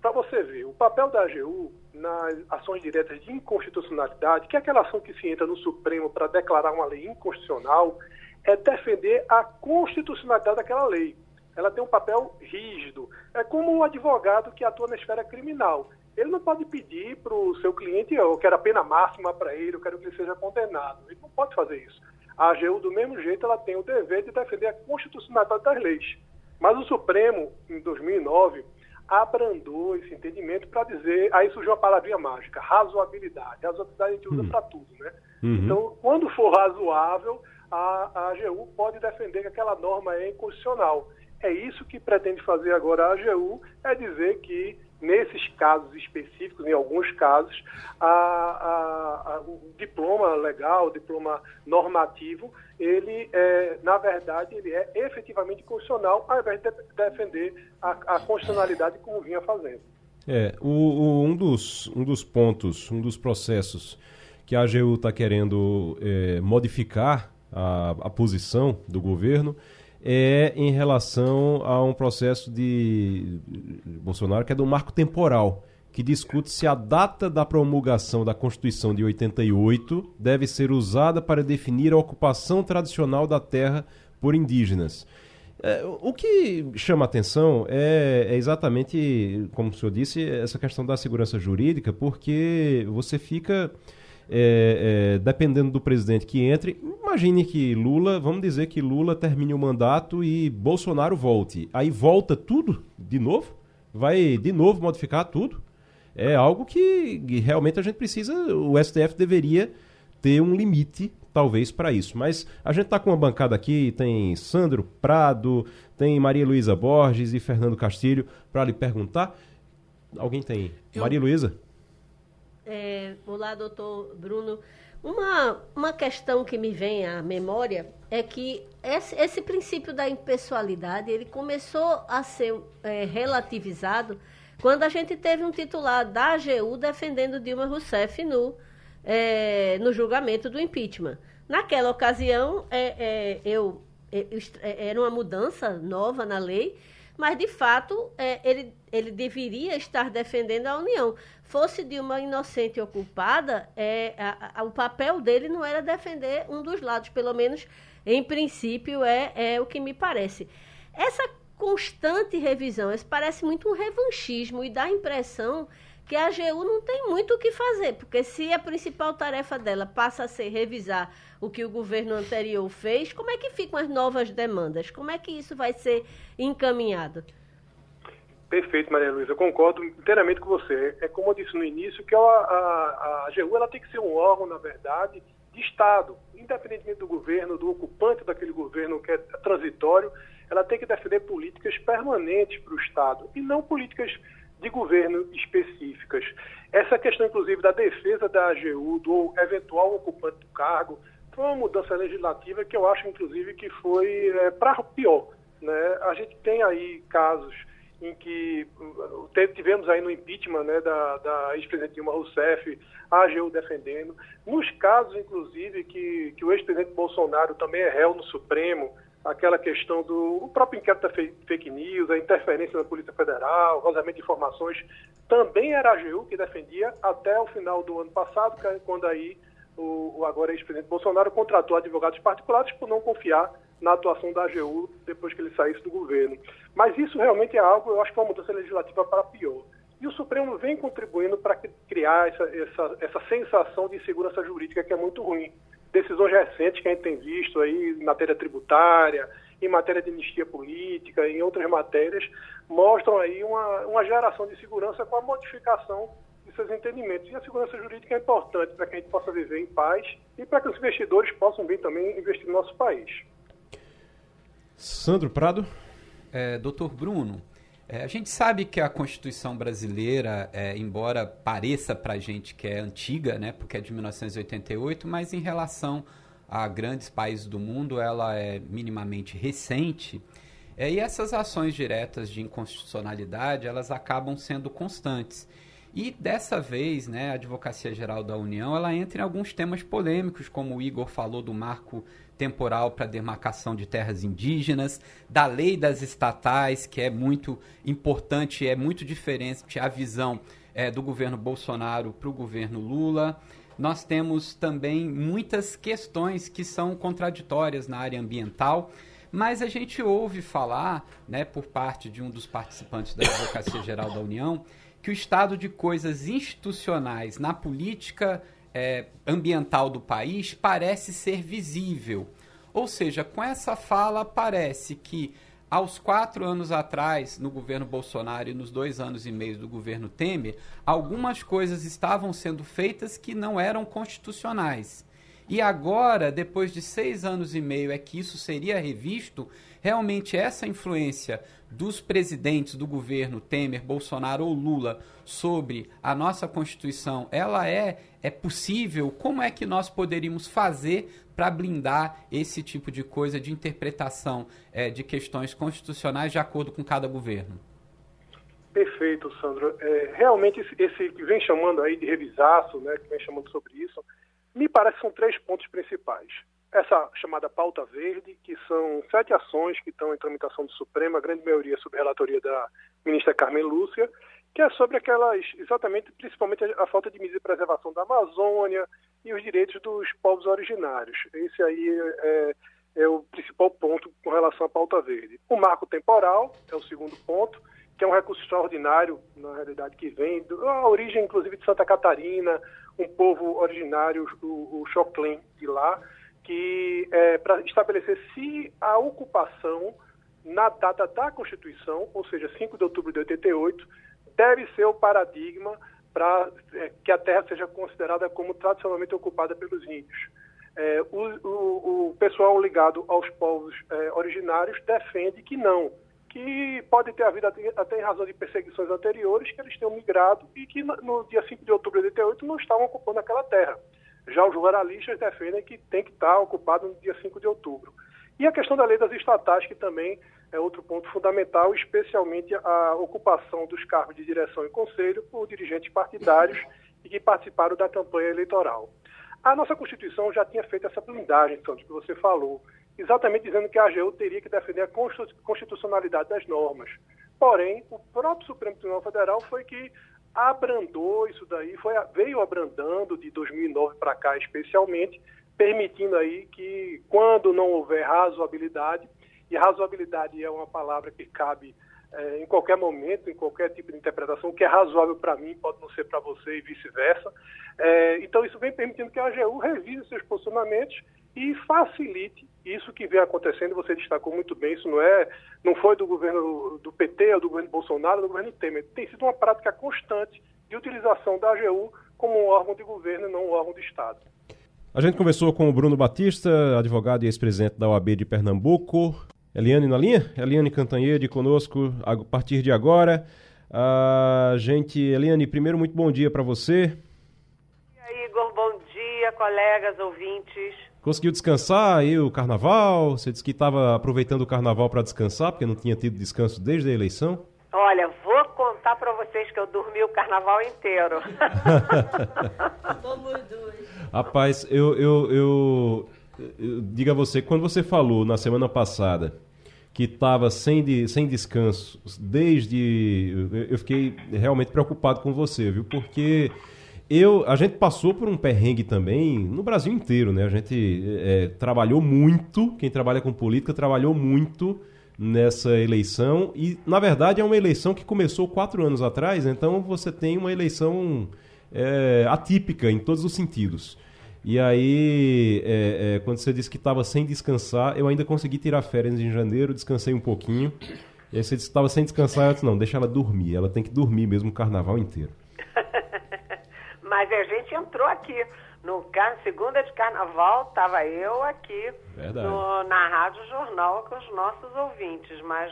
Para você ver, o papel da AGU nas ações diretas de inconstitucionalidade, que é aquela ação que se entra no Supremo para declarar uma lei inconstitucional, é defender a constitucionalidade daquela lei. Ela tem um papel rígido. É como um advogado que atua na esfera criminal. Ele não pode pedir para o seu cliente, eu quero a pena máxima para ele, eu quero que ele seja condenado. Ele não pode fazer isso. A AGU, do mesmo jeito, ela tem o dever de defender a constitucionalidade das leis. Mas o Supremo, em 2009, abrandou esse entendimento para dizer, aí surgiu a palavrinha mágica, razoabilidade. Razoabilidade a gente usa uhum. para tudo, né? Uhum. Então, quando for razoável, a, a AGU pode defender que aquela norma é inconstitucional. É isso que pretende fazer agora a AGU, é dizer que nesses casos específicos, em alguns casos, a, a, a, o diploma legal, o diploma normativo, ele, é, na verdade, ele é efetivamente constitucional, ao invés de defender a, constitucionalidade como vinha fazendo. É, o, o, um, dos, um dos pontos, um dos processos que a AGU está querendo é, modificar a, a posição do governo é em relação a um processo de Bolsonaro que é do marco temporal, que discute se a data da promulgação da Constituição de 88 deve ser usada para definir a ocupação tradicional da terra por indígenas. É, o que chama atenção é, é, exatamente, como o senhor disse, essa questão da segurança jurídica, porque você fica é, é, dependendo do presidente que entre, imagine que Lula, vamos dizer que Lula termine o mandato e Bolsonaro volte. Aí volta tudo de novo? Vai de novo modificar tudo? É algo que realmente a gente precisa, o STF deveria ter um limite, talvez, para isso. Mas a gente está com uma bancada aqui, tem Sandro Prado, tem Maria Luísa Borges e Fernando Castilho para lhe perguntar. Alguém tem? Eu... Maria Luísa? É, olá, doutor Bruno. Uma, uma questão que me vem à memória é que esse, esse princípio da impessoalidade ele começou a ser é, relativizado quando a gente teve um titular da AGU defendendo Dilma Rousseff no, é, no julgamento do impeachment. Naquela ocasião, é, é eu, é, é, era uma mudança nova na lei, mas de fato ele, ele deveria estar defendendo a União fosse de uma inocente ocupada, é, a, a, o papel dele não era defender um dos lados, pelo menos em princípio é, é o que me parece. Essa constante revisão, isso parece muito um revanchismo e dá a impressão que a AGU não tem muito o que fazer, porque se a principal tarefa dela passa a ser revisar o que o governo anterior fez, como é que ficam as novas demandas? Como é que isso vai ser encaminhado? Perfeito, Maria Luísa. Concordo inteiramente com você. É como eu disse no início, que a, a, a AGU ela tem que ser um órgão, na verdade, de Estado, independentemente do governo, do ocupante daquele governo que é transitório, ela tem que defender políticas permanentes para o Estado e não políticas de governo específicas. Essa questão, inclusive, da defesa da AGU, do eventual ocupante do cargo, foi uma mudança legislativa que eu acho, inclusive, que foi é, para pior. Né? A gente tem aí casos em que uh, tivemos aí no impeachment né, da, da ex-presidente Dilma Rousseff, a AGU defendendo. Nos casos, inclusive, que, que o ex-presidente Bolsonaro também é réu no Supremo, aquela questão do próprio inquérito da fake news, a interferência na Polícia Federal, vazamento de informações, também era a AGU que defendia até o final do ano passado, quando aí o, o agora ex-presidente Bolsonaro contratou advogados particulares por não confiar na atuação da AGU depois que ele saísse do governo. Mas isso realmente é algo, eu acho que é uma mudança legislativa para pior. E o Supremo vem contribuindo para criar essa, essa, essa sensação de insegurança jurídica que é muito ruim. Decisões recentes que a gente tem visto aí em matéria tributária, em matéria de anistia política, em outras matérias, mostram aí uma, uma geração de segurança com a modificação de seus entendimentos. E a segurança jurídica é importante para que a gente possa viver em paz e para que os investidores possam vir também investir no nosso país. Sandro Prado. É, doutor Bruno, É, a gente sabe que a Constituição brasileira, é, embora pareça para a gente que é antiga, né, porque é de 1988, mas em relação a grandes países do mundo, ela é minimamente recente. É, e essas ações diretas de inconstitucionalidade, elas acabam sendo constantes. E dessa vez, né, a Advocacia Geral da União, ela entra em alguns temas polêmicos, como o Igor falou do marco temporal para demarcação de terras indígenas, da lei das estatais, que é muito importante, é muito diferente a visão é, do governo Bolsonaro para o governo Lula. Nós temos também muitas questões que são contraditórias na área ambiental, mas a gente ouve falar, né, por parte de um dos participantes da Advocacia Geral da União, que o estado de coisas institucionais na política é, ambiental do país parece ser visível. Ou seja, com essa fala, parece que aos quatro anos atrás, no governo Bolsonaro e nos dois anos e meio do governo Temer, algumas coisas estavam sendo feitas que não eram constitucionais. E agora, depois de seis anos e meio, é que isso seria revisto. Realmente, essa influência dos presidentes do governo Temer, Bolsonaro ou Lula sobre a nossa Constituição, ela é, é possível? Como é que nós poderíamos fazer para blindar esse tipo de coisa de interpretação é, de questões constitucionais de acordo com cada governo? Perfeito, Sandro. É, realmente, esse, que vem chamando aí de revisaço, né, que vem chamando sobre isso, me parece que são três pontos principais. Essa chamada pauta verde, que são sete ações que estão em tramitação do Supremo, a grande maioria sob relatoria da ministra Carmen Lúcia, que é sobre aquelas, exatamente, principalmente a, falta de medida de preservação da Amazônia e os direitos dos povos originários. Esse aí é, é o principal ponto com relação à pauta verde. O marco temporal é o segundo ponto, que é um recurso extraordinário, na realidade, que vem da origem, inclusive, de Santa Catarina, um povo originário, o, o de lá, que é para estabelecer se a ocupação na data da Constituição, ou seja, 5 de outubro de 88, deve ser o paradigma para é, que a terra seja considerada como tradicionalmente ocupada pelos índios. É, o, o, o, pessoal ligado aos povos é, originários defende que não, que pode ter havido até em razão de perseguições anteriores, que eles tenham migrado e que no dia 5 de outubro de 88 não estavam ocupando aquela terra. Já os ruralistas defendem que tem que estar ocupado no dia 5 de outubro. E a questão da lei das estatais, que também é outro ponto fundamental, especialmente a ocupação dos cargos de direção e conselho por dirigentes partidários e que participaram da campanha eleitoral. A nossa Constituição já tinha feito essa blindagem, Santos, que você falou exatamente dizendo que a AGU teria que defender a constitucionalidade das normas. Porém, o próprio Supremo Tribunal Federal foi que abrandou isso daí, foi, veio abrandando de 2009 para cá especialmente, permitindo aí que quando não houver razoabilidade, e razoabilidade é uma palavra que cabe é, em qualquer momento, em qualquer tipo de interpretação, o que é razoável para mim pode não ser para você e vice-versa. É, então isso vem permitindo que a AGU revise seus posicionamentos e facilite isso que vem acontecendo, você destacou muito bem, isso não é, não foi do governo do PT, ou do governo Bolsonaro, ou do governo Temer. Tem sido uma prática constante de utilização da AGU como um órgão de governo e não um órgão de Estado. A gente conversou com o Bruno Batista, advogado e ex-presidente da OAB de Pernambuco. Eliane na linha? Eliane Cantanhede conosco a partir de agora. A gente, Eliane, primeiro muito bom dia para você. E aí, Igor, bom dia, colegas, ouvintes. Conseguiu descansar aí o carnaval? Você disse que estava aproveitando o carnaval para descansar, porque não tinha tido descanso desde a eleição? Olha, vou contar para vocês que eu dormi o carnaval inteiro. Dois. Rapaz, eu, eu, eu, eu digo a você, quando você falou na semana passada que estava sem, de, sem descanso desde. Eu fiquei realmente preocupado com você, viu? Porque eu, a gente passou por um perrengue também no Brasil inteiro, né? A gente é, trabalhou muito, quem trabalha com política trabalhou muito nessa eleição e, na verdade, é uma eleição que começou quatro anos atrás, então você tem uma eleição é, atípica em todos os sentidos. E aí, é, é, quando você disse que estava sem descansar, eu ainda consegui tirar férias em janeiro, descansei um pouquinho. E aí você disse que estava sem descansar, eu disse, não, deixa ela dormir, ela tem que dormir mesmo o carnaval inteiro. Mas a gente entrou aqui. No segunda de carnaval, estava eu aqui no, na Rádio Jornal com os nossos ouvintes. Mas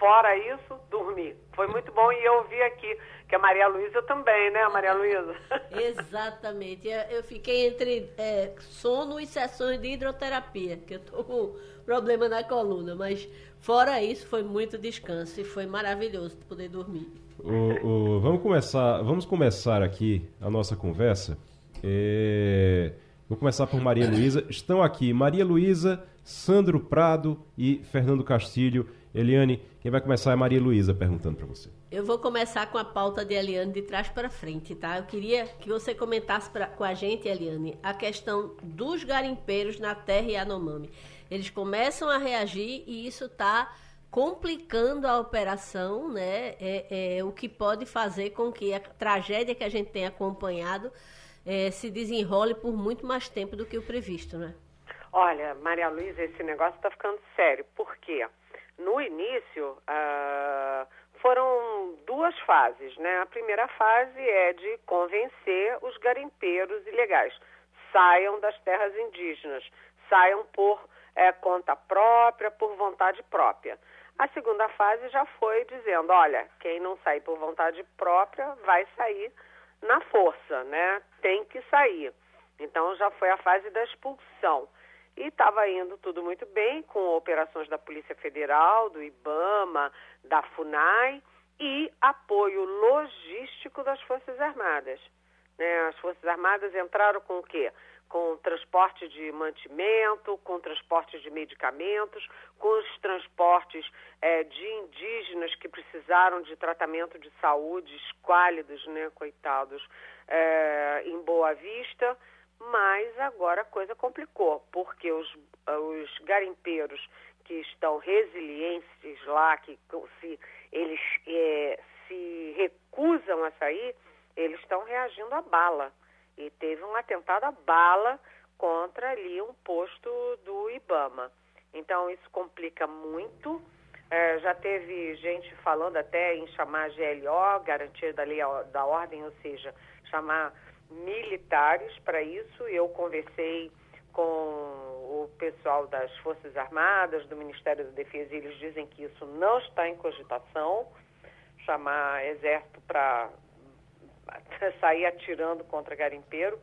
Fora isso, dormi. Foi muito bom e eu vi aqui que a Maria Luísa também, né, Maria Luísa? Exatamente. Eu fiquei entre é, sono e sessões de hidroterapia, que eu tô com problema na coluna, mas fora isso foi muito descanso e foi maravilhoso poder dormir. O, o, vamos começar, vamos começar aqui a nossa conversa. É, vou começar por Maria Luísa. Estão aqui Maria Luísa, Sandro Prado e Fernando Castilho. Eliane, quem vai começar é Maria Luísa perguntando para você. Eu vou começar com a pauta de Eliane de trás para frente, tá? Eu queria que você comentasse pra, com a gente, Eliane, a questão dos garimpeiros na terra Yanomami. Eles começam a reagir e isso está complicando a operação, né? É, é, o que pode fazer com que a tragédia que a gente tem acompanhado é, se desenrole por muito mais tempo do que o previsto, né? Olha, Maria Luísa, esse negócio está ficando sério. Por quê? No início, uh, foram duas fases, né? A primeira fase é de convencer os garimpeiros ilegais. Saiam das terras indígenas, saiam por é, conta própria, por vontade própria. A segunda fase já foi dizendo, olha, quem não sair por vontade própria vai sair na força, né? Tem que sair. Então já foi a fase da expulsão. E estava indo tudo muito bem com operações da Polícia Federal, do IBAMA, da FUNAI e apoio logístico das Forças Armadas. Né? As Forças Armadas entraram com o quê? Com transporte de mantimento, com transporte de medicamentos, com os transportes é, de indígenas que precisaram de tratamento de saúde, esquálidos, né, coitados, é, em Boa Vista mas agora a coisa complicou, porque os, os garimpeiros que estão resilientes lá, que se eles é, se recusam a sair, eles estão reagindo a bala. E teve um atentado a bala contra ali um posto do Ibama. Então isso complica muito. É, já teve gente falando até em chamar GLO, garantia da lei da ordem, ou seja, chamar militares para isso. Eu conversei com o pessoal das Forças Armadas, do Ministério da Defesa, e eles dizem que isso não está em cogitação, chamar exército para sair atirando contra garimpeiro.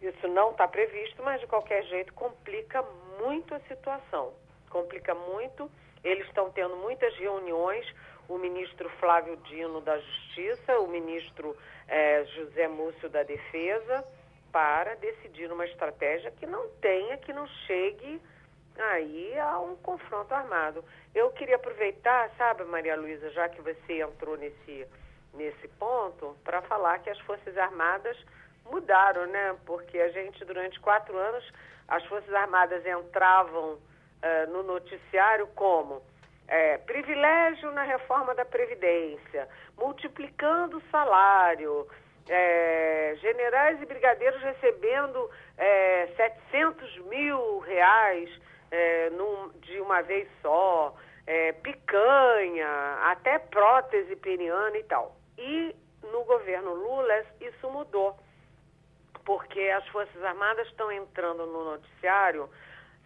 Isso não está previsto, mas de qualquer jeito complica muito a situação. Complica muito. Eles estão tendo muitas reuniões o ministro Flávio Dino da Justiça, o ministro é, José Múcio da Defesa, para decidir uma estratégia que não tenha, que não chegue aí a um confronto armado. Eu queria aproveitar, sabe, Maria Luísa, já que você entrou nesse, nesse ponto, para falar que as Forças Armadas mudaram, né? Porque a gente, durante quatro anos, as Forças Armadas entravam uh, no noticiário como é, privilégio na reforma da Previdência, multiplicando o salário, é, generais e brigadeiros recebendo é, 700 mil reais num, de uma vez só, picanha, até prótese peniana e tal. E no governo Lula isso mudou, porque as Forças Armadas estão entrando no noticiário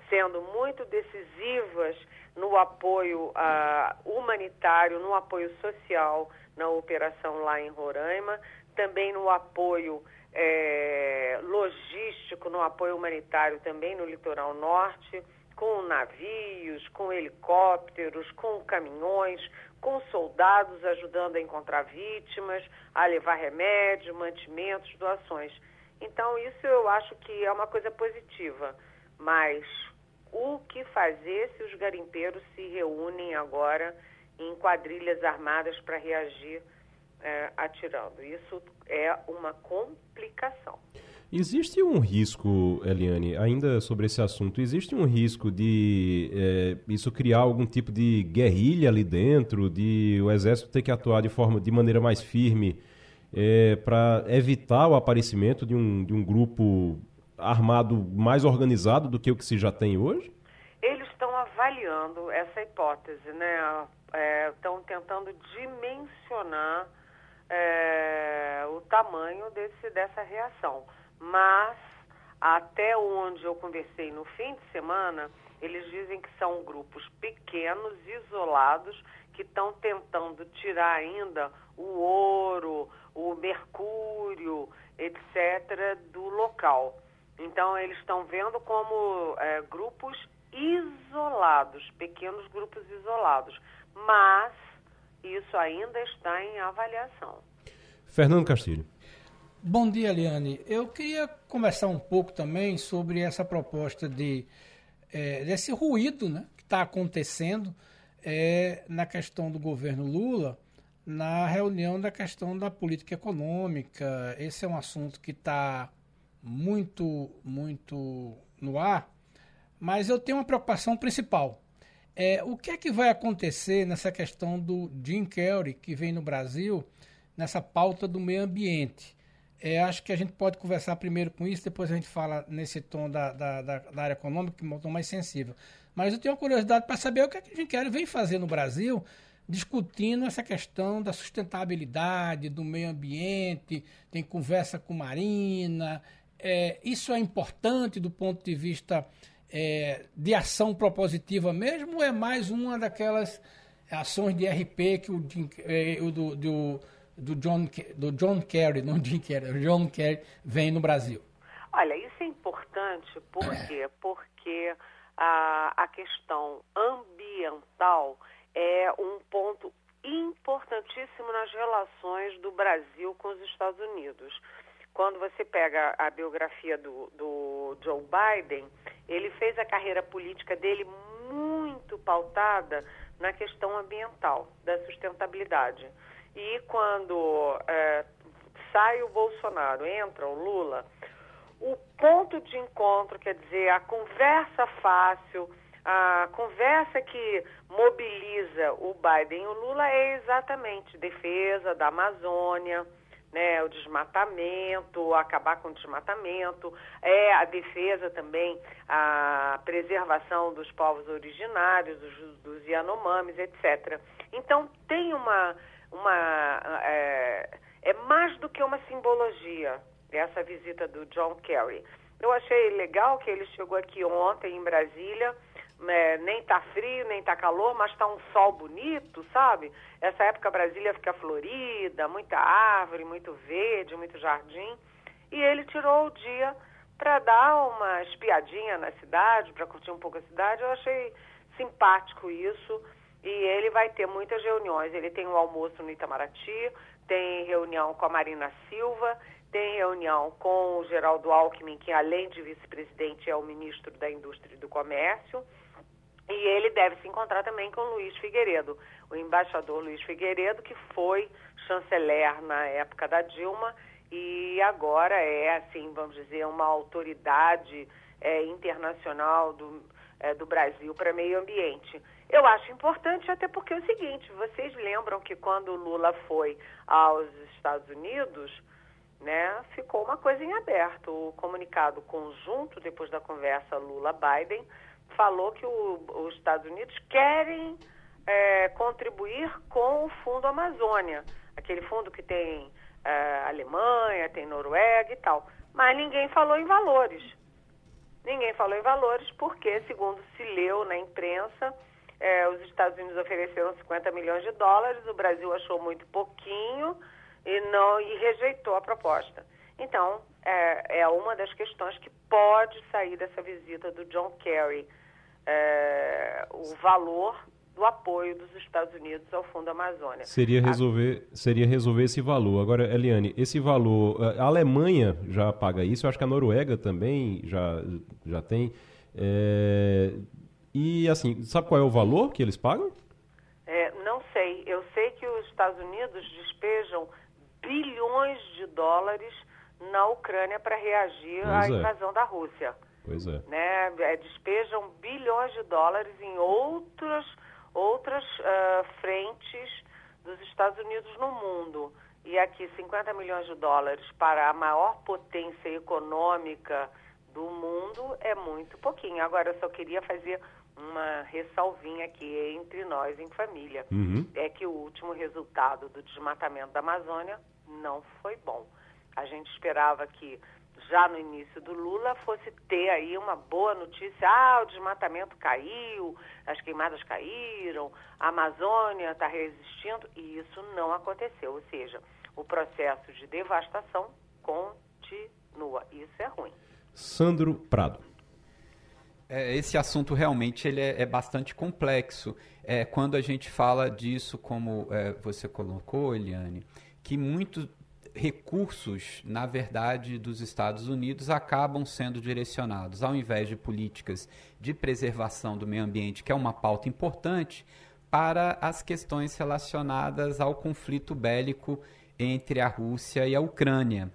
sendo muito decisivas no apoio uh, humanitário, no apoio social na operação lá em Roraima, também no apoio é, logístico, no apoio humanitário também no litoral norte, com navios, com helicópteros, com caminhões, com soldados ajudando a encontrar vítimas, a levar remédio, mantimentos, doações. Então, isso eu acho que é uma coisa positiva, mas o que fazer se os garimpeiros se reúnem agora em quadrilhas armadas para reagir é, atirando. Isso é uma complicação. Existe um risco, Eliane, ainda sobre esse assunto, existe um risco de é, isso criar algum tipo de guerrilha ali dentro, de o exército ter que atuar de forma de maneira mais firme é, para evitar o aparecimento de um, de um grupo armado mais organizado do que o que se já tem hoje? Eles estão avaliando essa hipótese, né? Estão é, tentando dimensionar é, o tamanho desse, dessa reação. Mas Até onde eu conversei no fim de semana, eles dizem que são grupos pequenos, isolados, que estão tentando tirar ainda o ouro, o mercúrio, etc., do local. Então, eles estão vendo como é, grupos isolados, pequenos grupos isolados. Mas isso ainda está em avaliação. Fernando Castilho. Bom dia, Liane. Eu queria conversar um pouco também sobre essa proposta de é, desse ruído né, que está acontecendo é, na questão do governo Lula, na reunião da questão da política econômica. Esse é um assunto que está muito, muito no ar, mas eu tenho uma preocupação principal. É, o que é que vai acontecer nessa questão do Jim Carrey, que vem no Brasil, nessa pauta do meio ambiente? É, acho que a gente pode conversar primeiro com isso, depois a gente fala nesse tom da, da, da, da área econômica, que é um tom mais sensível. Mas eu tenho uma curiosidade para saber o que, é que o Jim Carrey vem fazer no Brasil, discutindo essa questão da sustentabilidade, do meio ambiente, tem conversa com Marina. É, isso é importante do ponto de vista é, de ação propositiva mesmo, ou é mais uma daquelas ações de RP que o, é, o do, do do John, do John Kerry, não Jim Kerry, John Kerry vem no Brasil? Olha, isso é importante por quê? Porque a, a questão ambiental é um ponto importantíssimo nas relações do Brasil com os Estados Unidos. Quando você pega a biografia do, do Joe Biden, ele fez a carreira política dele muito pautada na questão ambiental, da sustentabilidade. E quando é, sai o Bolsonaro, entra o Lula, o ponto de encontro, quer dizer, a conversa fácil, a conversa que mobiliza o Biden e o Lula é exatamente defesa da Amazônia, né, o desmatamento, acabar com o desmatamento, é a defesa também, a preservação dos povos originários, dos, dos Yanomamis, etc. Então tem uma uma é, é mais do que uma simbologia essa visita do John Kerry. Eu achei legal que ele chegou aqui ontem em Brasília, é, nem tá frio, nem tá calor, mas tá um sol bonito, sabe? Essa época Brasília fica florida, muita árvore, muito verde, muito jardim. E ele tirou o dia para dar uma espiadinha na cidade, para curtir um pouco a cidade. Eu achei simpático isso. E ele vai ter muitas reuniões. Ele tem um almoço no Itamaraty, tem reunião com a Marina Silva, tem reunião com o Geraldo Alckmin, que além de vice-presidente é o ministro da Indústria e do Comércio. E ele deve se encontrar também com Luiz Figueiredo, o embaixador Luiz Figueiredo, que foi chanceler na época da Dilma e agora é, assim, vamos dizer, uma autoridade é, internacional do, é, do Brasil para meio ambiente. Eu acho importante até porque é o seguinte, vocês lembram que quando o Lula foi aos Estados Unidos, né, ficou uma coisa em aberto. O comunicado conjunto, depois da conversa Lula-Biden, falou que o, os Estados Unidos querem é, contribuir com o Fundo Amazônia, aquele fundo que tem é, Alemanha, tem Noruega e tal. Mas ninguém falou em valores. Ninguém falou em valores porque, segundo se leu na imprensa, é, os Estados Unidos ofereceram 50 milhões de dólares, o Brasil achou muito pouquinho e não e rejeitou a proposta. Então, é, é uma das questões que pode sair dessa visita do John Kerry, é, o valor do apoio dos Estados Unidos ao Fundo Amazônia. Seria resolver, seria resolver esse valor. Agora, Eliane, esse valor, a Alemanha já paga isso, eu acho que a Noruega também já, já tem. É, e assim, sabe qual é o valor que eles pagam? É, não sei. Eu sei que os Estados Unidos despejam bilhões de dólares na Ucrânia para reagir pois à é. invasão da Rússia. Pois é. Né? é. Despejam bilhões de dólares em outras, outras uh, frentes dos Estados Unidos no mundo. E aqui 50 milhões de dólares para a maior potência econômica do mundo é muito pouquinho. Agora, eu só queria fazer uma ressalvinha aqui entre nós em família. Uhum. É que o último resultado do desmatamento da Amazônia não foi bom. A gente esperava que já no início do Lula, fosse ter aí uma boa notícia, ah, o desmatamento caiu, as queimadas caíram, a Amazônia está resistindo, e isso não aconteceu. Ou seja, o processo de devastação continua. Isso é ruim. Sandro Prado. É, esse assunto realmente ele é, é bastante complexo. É, quando a gente fala disso, como é, você colocou, Eliane, que muitos recursos, na verdade, dos Estados Unidos acabam sendo direcionados, ao invés de políticas de preservação do meio ambiente, que é uma pauta importante, para as questões relacionadas ao conflito bélico entre a Rússia e a Ucrânia.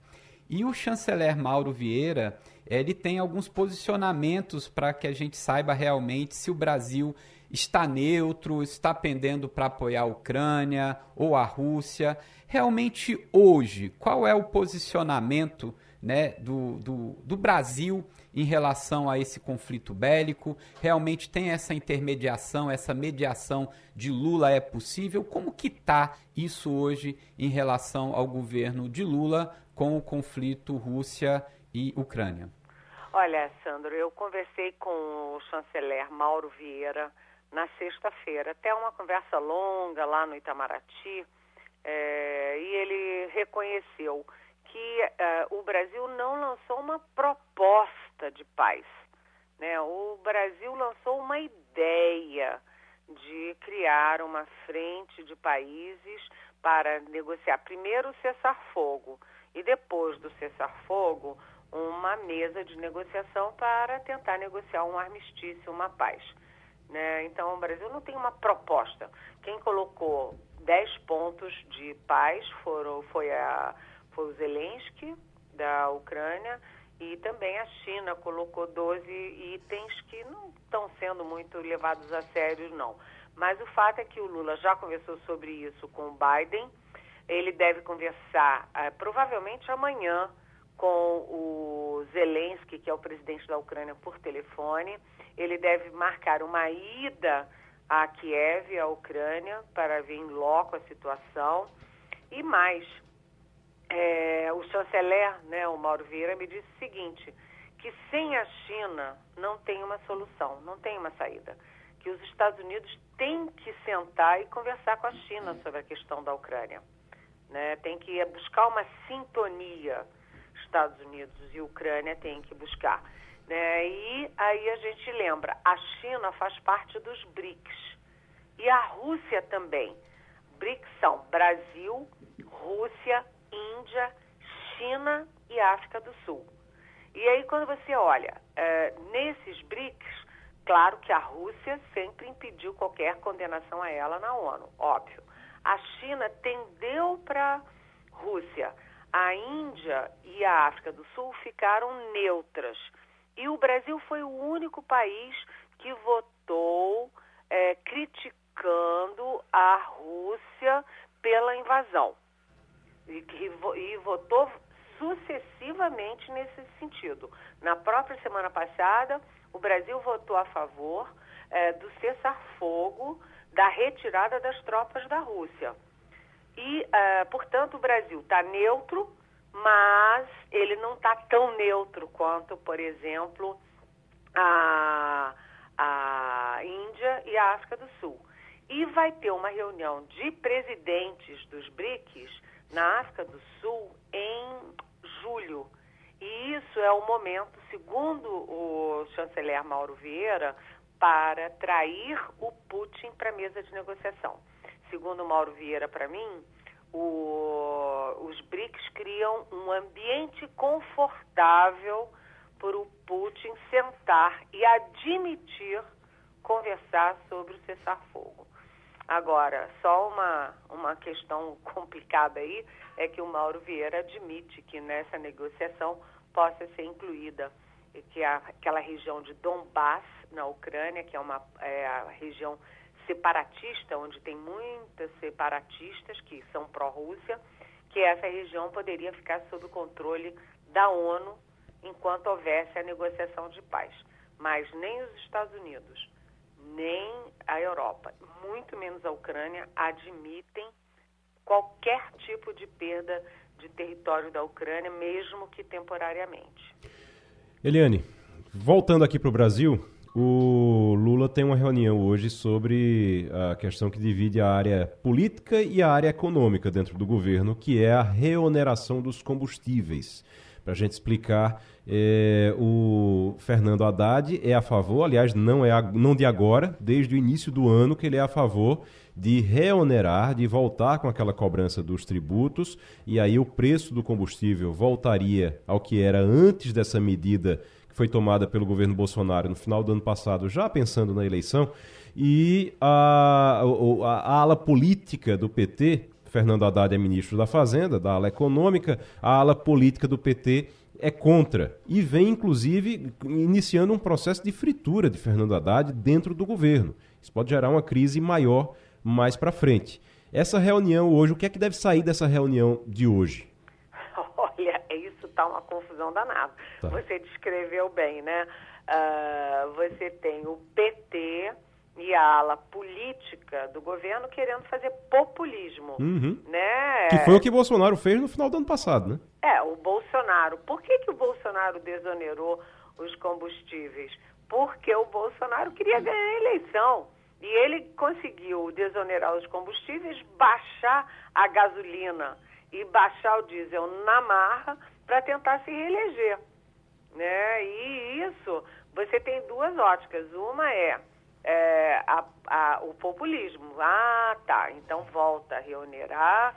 E o chanceler Mauro Vieira, ele tem alguns posicionamentos para que a gente saiba realmente se o Brasil está neutro, está pendendo para apoiar a Ucrânia ou a Rússia. Realmente hoje, qual é o posicionamento né, do, do, do Brasil em relação a esse conflito bélico? Realmente tem essa intermediação, essa mediação de Lula é possível? Como que está isso hoje em relação ao governo de Lula com o conflito Rússia e Ucrânia? Olha, Sandro, eu conversei com o chanceler Mauro Vieira na sexta-feira, até uma conversa longa lá no Itamaraty, é, e ele reconheceu que é, o Brasil não lançou uma proposta de paz. Né? O Brasil lançou uma ideia de criar uma frente de países para negociar primeiro o cessar-fogo e depois do cessar-fogo uma mesa de negociação para tentar negociar um armistício, uma paz. Né? Então o Brasil não tem uma proposta. Quem colocou 10 pontos de paz foram, foi, a, foi o Zelensky, da Ucrânia, e também a China colocou 12 itens que não estão sendo muito levados a sério, não. Mas o fato é que o Lula já conversou sobre isso com o Biden ele deve conversar uh, provavelmente amanhã com o Zelensky, que é o presidente da Ucrânia, por telefone. Ele deve marcar uma ida a Kiev, a Ucrânia, para ver em loco a situação. E mais, é, o chanceler, né, o Mauro Vieira, me disse o seguinte, que sem a China não tem uma solução, não tem uma saída. Que os Estados Unidos têm que sentar e conversar com a China sobre a questão da Ucrânia. Né? Tem que buscar uma sintonia. Estados Unidos e Ucrânia têm que buscar. Né? E aí a gente lembra, a China faz parte dos BRICS. E a Rússia também. BRICS são Brasil, Rússia, Índia, China e África do Sul. E aí quando você olha, é, nesses BRICS, claro que a Rússia sempre impediu qualquer condenação a ela na ONU, óbvio a China tendeu para Rússia. A Índia e a África do Sul ficaram neutras. E o Brasil foi o único país que votou é, criticando a Rússia pela invasão. E, e votou sucessivamente nesse sentido. Na própria semana passada, o Brasil votou a favor é, do cessar-fogo da retirada das tropas da Rússia. E, uh, portanto, o Brasil está neutro, mas ele não está tão neutro quanto, por exemplo, a, a Índia e a África do Sul. E vai ter uma reunião de presidentes dos BRICS na África do Sul em julho. E isso é o momento, segundo o chanceler Mauro Vieira, para trair o Putin para a mesa de negociação. Segundo Mauro Vieira, para mim, o, os BRICS criam um ambiente confortável para o Putin sentar e admitir conversar sobre o cessar-fogo. Agora, só uma, uma questão complicada aí é que o Mauro Vieira admite que nessa negociação possa ser incluída que é aquela região de Donbass, na Ucrânia, que é uma é a região separatista, onde tem muitas separatistas que são pró-Rússia, que essa região poderia ficar sob o controle da ONU enquanto houvesse a negociação de paz. Mas nem os Estados Unidos, nem a Europa, muito menos a Ucrânia, admitem qualquer tipo de perda de território da Ucrânia, mesmo que temporariamente. Eliane, voltando aqui para o Brasil, o Lula tem uma reunião hoje sobre a questão que divide a área política e a área econômica dentro do governo, que é a reoneração dos combustíveis. Para a gente explicar, é, o Fernando Haddad é a favor, aliás, não, é a, não de agora, desde o início do ano que ele é a favor de reonerar, de voltar com aquela cobrança dos tributos, e aí o preço do combustível voltaria ao que era antes dessa medida que foi tomada pelo governo Bolsonaro no final do ano passado, já pensando na eleição, e a, a, a ala política do PT, Fernando Haddad é ministro da Fazenda, da ala econômica, a ala política do PT é contra e vem, inclusive, iniciando um processo de fritura de Fernando Haddad dentro do governo. Isso pode gerar uma crise maior mais para frente. Essa reunião hoje, o que é que deve sair dessa reunião de hoje? Está uma confusão danada. Tá. Você descreveu bem, né? Uh, você tem o PT e a ala política do governo querendo fazer populismo, uhum. né? Que foi o que Bolsonaro fez no final do ano passado, né? É, o Bolsonaro. Por que, que o Bolsonaro desonerou os combustíveis? Porque o Bolsonaro queria ganhar a eleição. E ele conseguiu desonerar os combustíveis, baixar a gasolina e baixar o diesel na marra para tentar se reeleger. Né? E isso, você tem duas óticas. Uma é, é a, a, o populismo. Ah, tá, então volta a reonerar,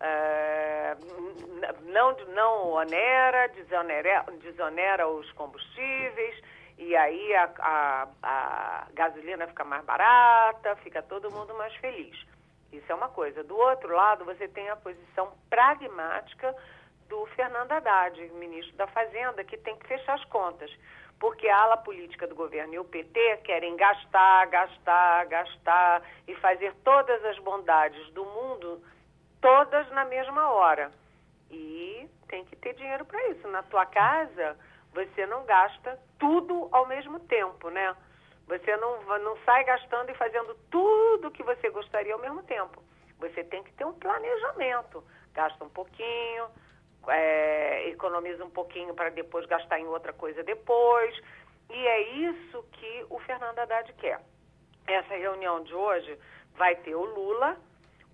é, não, não onera, desonera, desonera os combustíveis e aí a, a, a gasolina fica mais barata, fica todo mundo mais feliz. Isso é uma coisa. Do outro lado, você tem a posição pragmática do Fernando Haddad, ministro da Fazenda, que tem que fechar as contas. Porque a ala política do governo e o PT querem gastar, gastar, gastar e fazer todas as bondades do mundo, todas na mesma hora. E tem que ter dinheiro para isso. Na tua casa, você não gasta tudo ao mesmo tempo, né? Você não, não sai gastando e fazendo tudo que você gostaria ao mesmo tempo. Você tem que ter um planejamento. Gasta um pouquinho, é, economiza um pouquinho para depois gastar em outra coisa depois. E é isso que o Fernando Haddad quer. Essa reunião de hoje vai ter o Lula,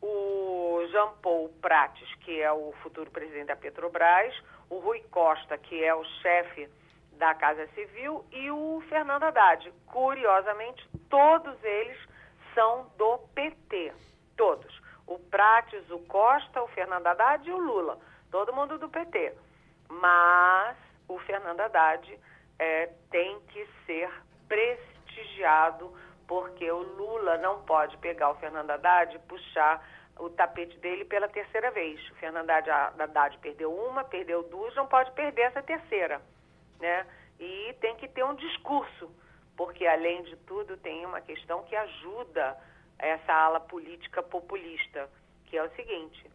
o Jean Paul Prates, que é o futuro presidente da Petrobras, o Rui Costa, que é o chefe da Casa Civil, e o Fernando Haddad. Curiosamente, todos eles são do PT. Todos. O Prates, o Costa, o Fernando Haddad e o Lula. Todo mundo do PT. Mas o Fernando Haddad é, tem que ser prestigiado, porque o Lula não pode pegar o Fernando Haddad e puxar o tapete dele pela terceira vez. O Fernando Haddad perdeu uma, perdeu duas, não pode perder essa terceira, né? E tem que ter um discurso, porque além de tudo tem uma questão que ajuda essa ala política populista, que é o seguinte: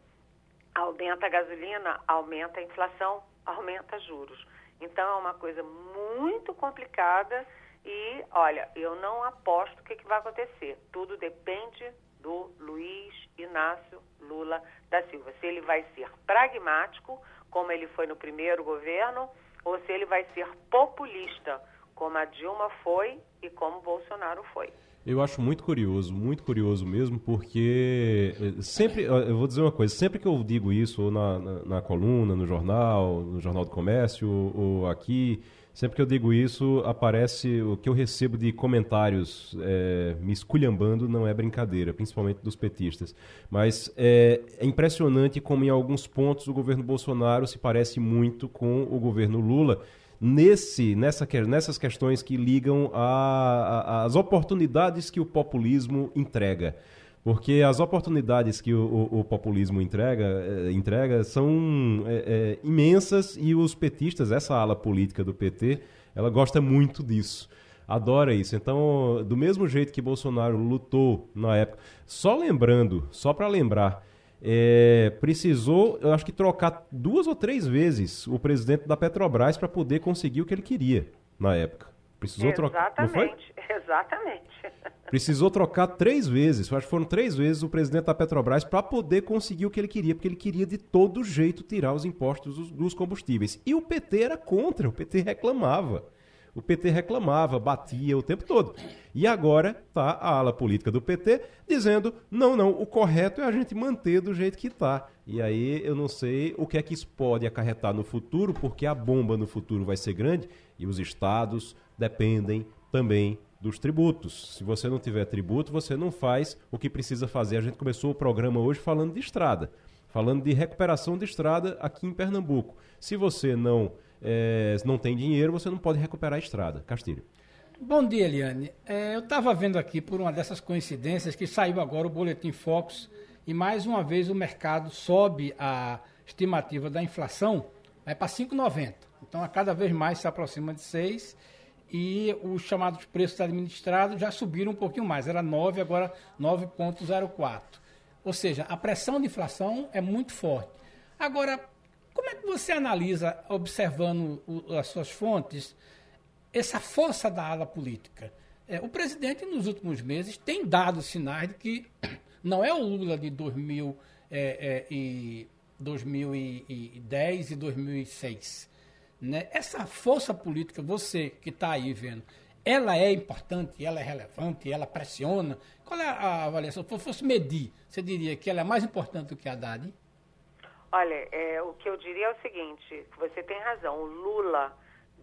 aumenta a gasolina, aumenta a inflação, aumenta juros. Então é uma coisa muito complicada e, olha, eu não aposto o que, que vai acontecer. Tudo depende do Luiz Inácio Lula da Silva. Se ele vai ser pragmático, como ele foi no primeiro governo, ou se ele vai ser populista, como a Dilma foi e como Bolsonaro foi. Eu acho muito curioso, muito curioso mesmo, porque eh, sempre, eu vou dizer uma coisa, sempre que eu digo isso, ou na, na, na coluna, no jornal, no Jornal do Comércio, ou, ou aqui, Sempre que eu digo isso, aparece o que eu recebo de comentários é, me esculhambando, não é brincadeira, principalmente dos petistas. Mas é, é, impressionante como, em alguns pontos, o governo Bolsonaro se parece muito com o governo Lula. Nesse, nessa, nessas questões que ligam às oportunidades que o populismo entrega. Porque as oportunidades que o, o, o populismo entrega, é, entrega são é, é, imensas e os petistas, essa ala política do PT, ela gosta muito disso. Adora isso. Então, do mesmo jeito que Bolsonaro lutou na época, só lembrando, só para lembrar, é, precisou, eu acho que trocar duas ou três vezes o presidente da Petrobras para poder conseguir o que ele queria na época. Precisou trocar. Exatamente, exatamente. Precisou trocar três vezes. Acho que foram três vezes o presidente da Petrobras para poder conseguir o que ele queria, porque ele queria de todo jeito tirar os impostos dos, dos combustíveis. E o PT era contra, o PT reclamava. O PT reclamava, batia o tempo todo. E agora está a ala política do PT dizendo: não, não, o correto é a gente manter do jeito que está. E aí eu não sei o que é que isso pode acarretar no futuro, porque a bomba no futuro vai ser grande e os estados dependem também dos tributos. Se você não tiver tributo, você não faz o que precisa fazer. A gente começou o programa hoje falando de estrada, falando de recuperação de estrada aqui em Pernambuco. Se você não é, não tem dinheiro, você não pode recuperar a estrada. Castilho. Bom dia, Eliane. É, eu estava vendo aqui, por uma dessas coincidências, que saiu agora o Boletim Focus e mais uma vez o mercado sobe a estimativa da inflação vai para 5,90. Então, a cada vez mais se aproxima de 6 e os chamados preços administrados já subiram um pouquinho mais. Era 9, agora 9,04. Ou seja, a pressão de inflação é muito forte. Agora, como é que você analisa, observando o, as suas fontes, essa força da ala política? É, o presidente, nos últimos meses, tem dado sinais de que não é o Lula de 2000, é, é, e 2010 e 2006. Né? Essa força política, você que está aí vendo, ela é importante, ela é relevante, ela pressiona. Qual é a avaliação? Se fosse medir, você diria que ela é mais importante do que a Haddad? Olha, é, o que eu diria é o seguinte, você tem razão, o Lula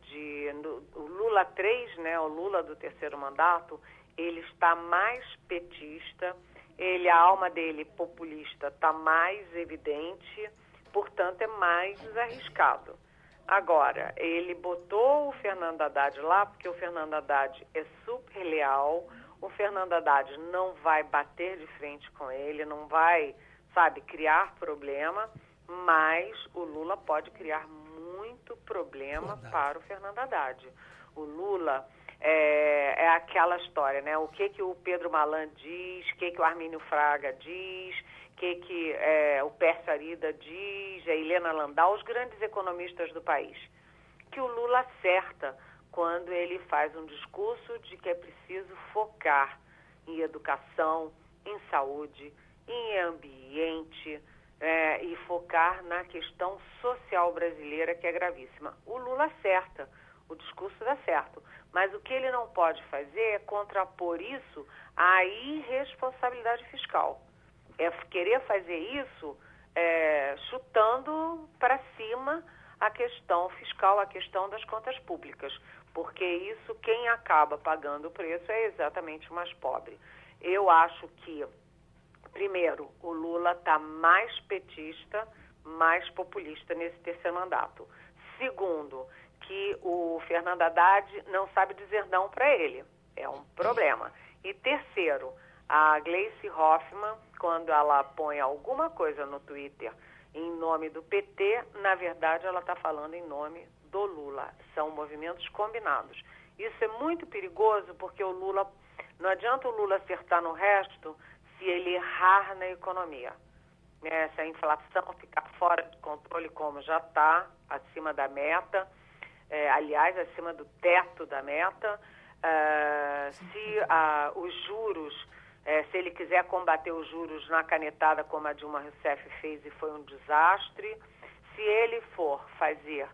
de no, o Lula 3, né, o Lula do terceiro mandato, ele está mais petista, ele a alma dele populista está mais evidente, portanto é mais arriscado. Agora, ele botou o Fernando Haddad lá porque o Fernando Haddad é super leal, o Fernando Haddad não vai bater de frente com ele, não vai, sabe, criar problema mas o Lula pode criar muito problema Verdade. para o Fernando Haddad. O Lula é, é, aquela história, né? O que que o Pedro Malan diz, o que que o Armínio Fraga diz, o que que é, o Pércio Arida diz, a Helena Landau, os grandes economistas do país. Que o Lula acerta quando ele faz um discurso de que é preciso focar em educação, em saúde, em ambiente, é, e focar na questão social brasileira, que é gravíssima. O Lula acerta, o discurso dá certo, mas o que ele não pode fazer é contrapor isso à irresponsabilidade fiscal. É querer fazer isso é, chutando para cima a questão fiscal, a questão das contas públicas, porque isso quem acaba pagando o preço é exatamente o mais pobre. Eu acho que primeiro, o Lula está mais petista, mais populista nesse terceiro mandato. Segundo, que o Fernando Haddad não sabe dizer não para ele. É um problema. E terceiro, a Gleice Hoffmann, quando ela põe alguma coisa no Twitter em nome do PT, na verdade ela está falando em nome do Lula. São movimentos combinados. Isso é muito perigoso porque o Lula. Não adianta o Lula acertar no resto se ele errar na economia. Né? Se a inflação ficar fora de controle, como já está, acima da meta, é, aliás, acima do teto da meta, uh, se uh, os juros, é, se ele quiser combater os juros na canetada, como a Dilma Rousseff fez e foi um desastre, se ele for fazer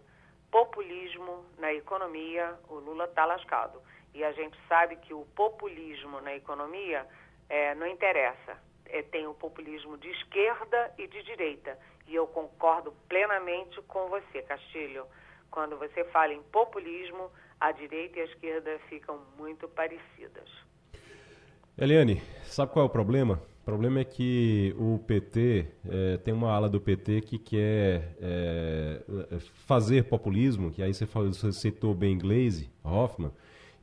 populismo na economia, o Lula está lascado. E a gente sabe que o populismo na economia é, não interessa. É, tem o populismo de esquerda e de direita. E eu concordo plenamente com você, Castilho. Quando você fala em populismo, a direita e a esquerda ficam muito parecidas. Eliane, sabe qual é o problema? O problema é que o PT, é, tem uma ala do PT que quer é, fazer populismo, que aí você, falou, você citou bem inglês, Hoffman,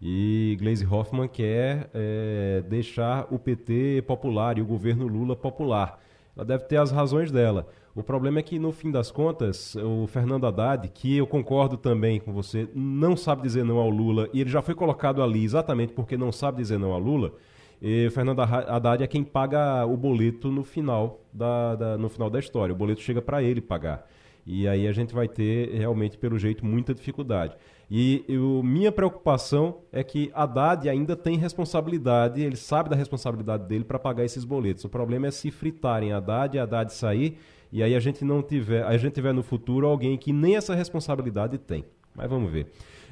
e Gleisi Hoffmann quer é, deixar o PT popular e o governo Lula popular. Ela deve ter as razões dela. O problema é que, no fim das contas, o Fernando Haddad, que eu concordo também com você, não sabe dizer não ao Lula, e ele já foi colocado ali exatamente porque não sabe dizer não ao Lula. E o Fernando Haddad é quem paga o boleto no final da, da no final da história. O boleto chega para ele pagar. E aí a gente vai ter realmente, pelo jeito, muita dificuldade. E eu, minha preocupação é que Haddad ainda tem responsabilidade, ele sabe da responsabilidade dele para pagar esses boletos. O problema é se fritarem Haddad e Haddad sair, e aí a gente não tiver, a gente tiver no futuro alguém que nem essa responsabilidade tem. Mas vamos ver.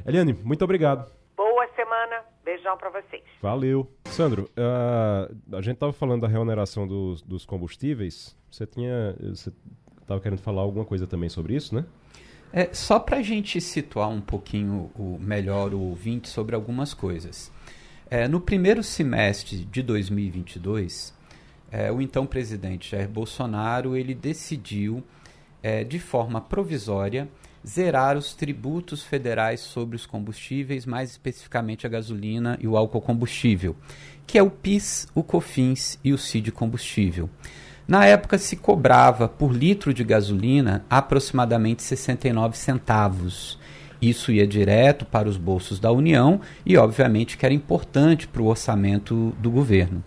Eliane, muito obrigado. Boa semana. Beijão para vocês. Valeu. Sandro, uh, a gente estava falando da reoneração dos, dos combustíveis. Você tinha. Você estava querendo falar alguma coisa também sobre isso, né? É, só para a gente situar um pouquinho o, melhor o ouvinte sobre algumas coisas. É, no primeiro semestre de 2022, é, o então presidente Jair Bolsonaro ele decidiu, é, de forma provisória, zerar os tributos federais sobre os combustíveis, mais especificamente a gasolina e o álcool combustível, que é o PIS, o COFINS e o CID combustível. Na época se cobrava por litro de gasolina aproximadamente 69 centavos. Isso ia direto para os bolsos da União e, obviamente, que era importante para o orçamento do governo.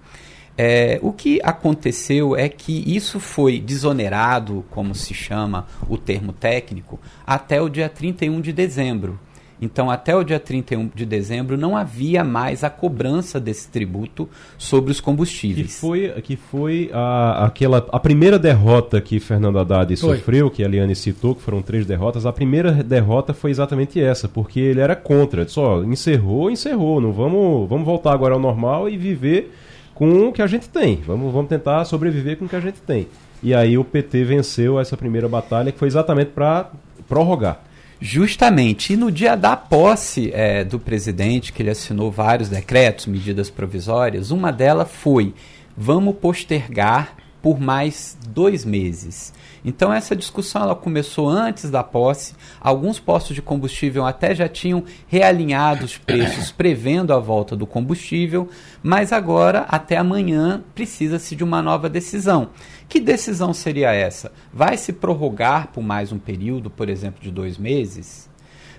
É, o que aconteceu é que isso foi desonerado, como se chama o termo técnico, até o dia 31 de dezembro. Então, até o dia 31 de dezembro, não havia mais a cobrança desse tributo sobre os combustíveis. Que foi, que foi a, aquela, a primeira derrota que Fernando Haddad foi. sofreu, que a Eliane citou, que foram três derrotas. A primeira derrota foi exatamente essa, porque ele era contra. Só encerrou, encerrou. Não vamos, vamos voltar agora ao normal e viver com o que a gente tem. Vamos, vamos tentar sobreviver com o que a gente tem. E aí o PT venceu essa primeira batalha, que foi exatamente para prorrogar. Justamente. E no dia da posse é, do presidente, que ele assinou vários decretos, medidas provisórias, uma delas foi: vamos postergar por mais dois meses. Então essa discussão ela começou antes da posse. Alguns postos de combustível até já tinham realinhado os preços prevendo a volta do combustível, mas agora até amanhã precisa-se de uma nova decisão. Que decisão seria essa? Vai se prorrogar por mais um período, por exemplo, de dois meses?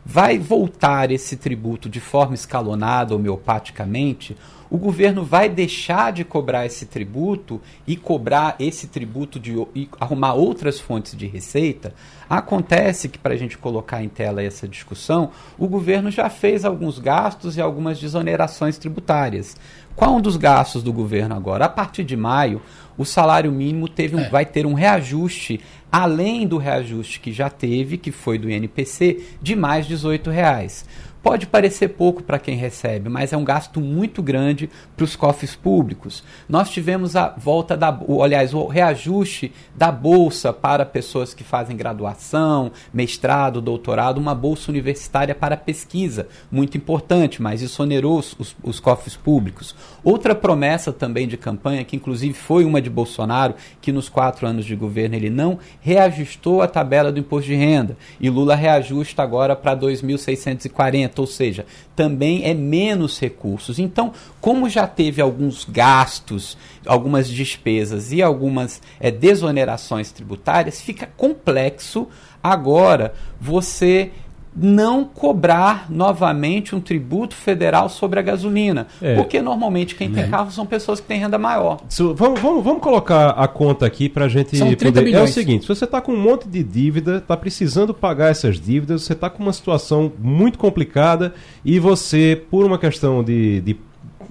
Vai voltar esse tributo de forma escalonada, homeopaticamente? O governo vai deixar de cobrar esse tributo e cobrar esse tributo de e arrumar outras fontes de receita? Acontece que, para a gente colocar em tela essa discussão, o governo já fez alguns gastos e algumas desonerações tributárias. Qual um dos gastos do governo agora? A partir de maio, o salário mínimo teve um, é. vai ter um reajuste, além do reajuste que já teve, que foi do INPC, de mais 18 reais. Pode parecer pouco para quem recebe, mas é um gasto muito grande para os cofres públicos. Nós tivemos a volta da, o, aliás, o reajuste da bolsa para pessoas que fazem graduação, mestrado, doutorado, uma bolsa universitária para pesquisa, muito importante, mas isso onerou os, os, cofres públicos. Outra promessa também de campanha, que inclusive foi uma de Bolsonaro, que nos quatro anos de governo ele não reajustou a tabela do imposto de renda. E Lula reajusta agora para 2.640 ou seja, também é menos recursos. Então, como já teve alguns gastos, algumas despesas e algumas é, desonerações tributárias, fica complexo agora você não cobrar novamente um tributo federal sobre a gasolina. É. Porque normalmente quem tem é. carro são pessoas que têm renda maior. So, vamos, vamos, vamos colocar a conta aqui para a gente são 30 poder... É o seguinte, se você está com um monte de dívida, está precisando pagar essas dívidas, você está com uma situação muito complicada e você, por uma questão de, de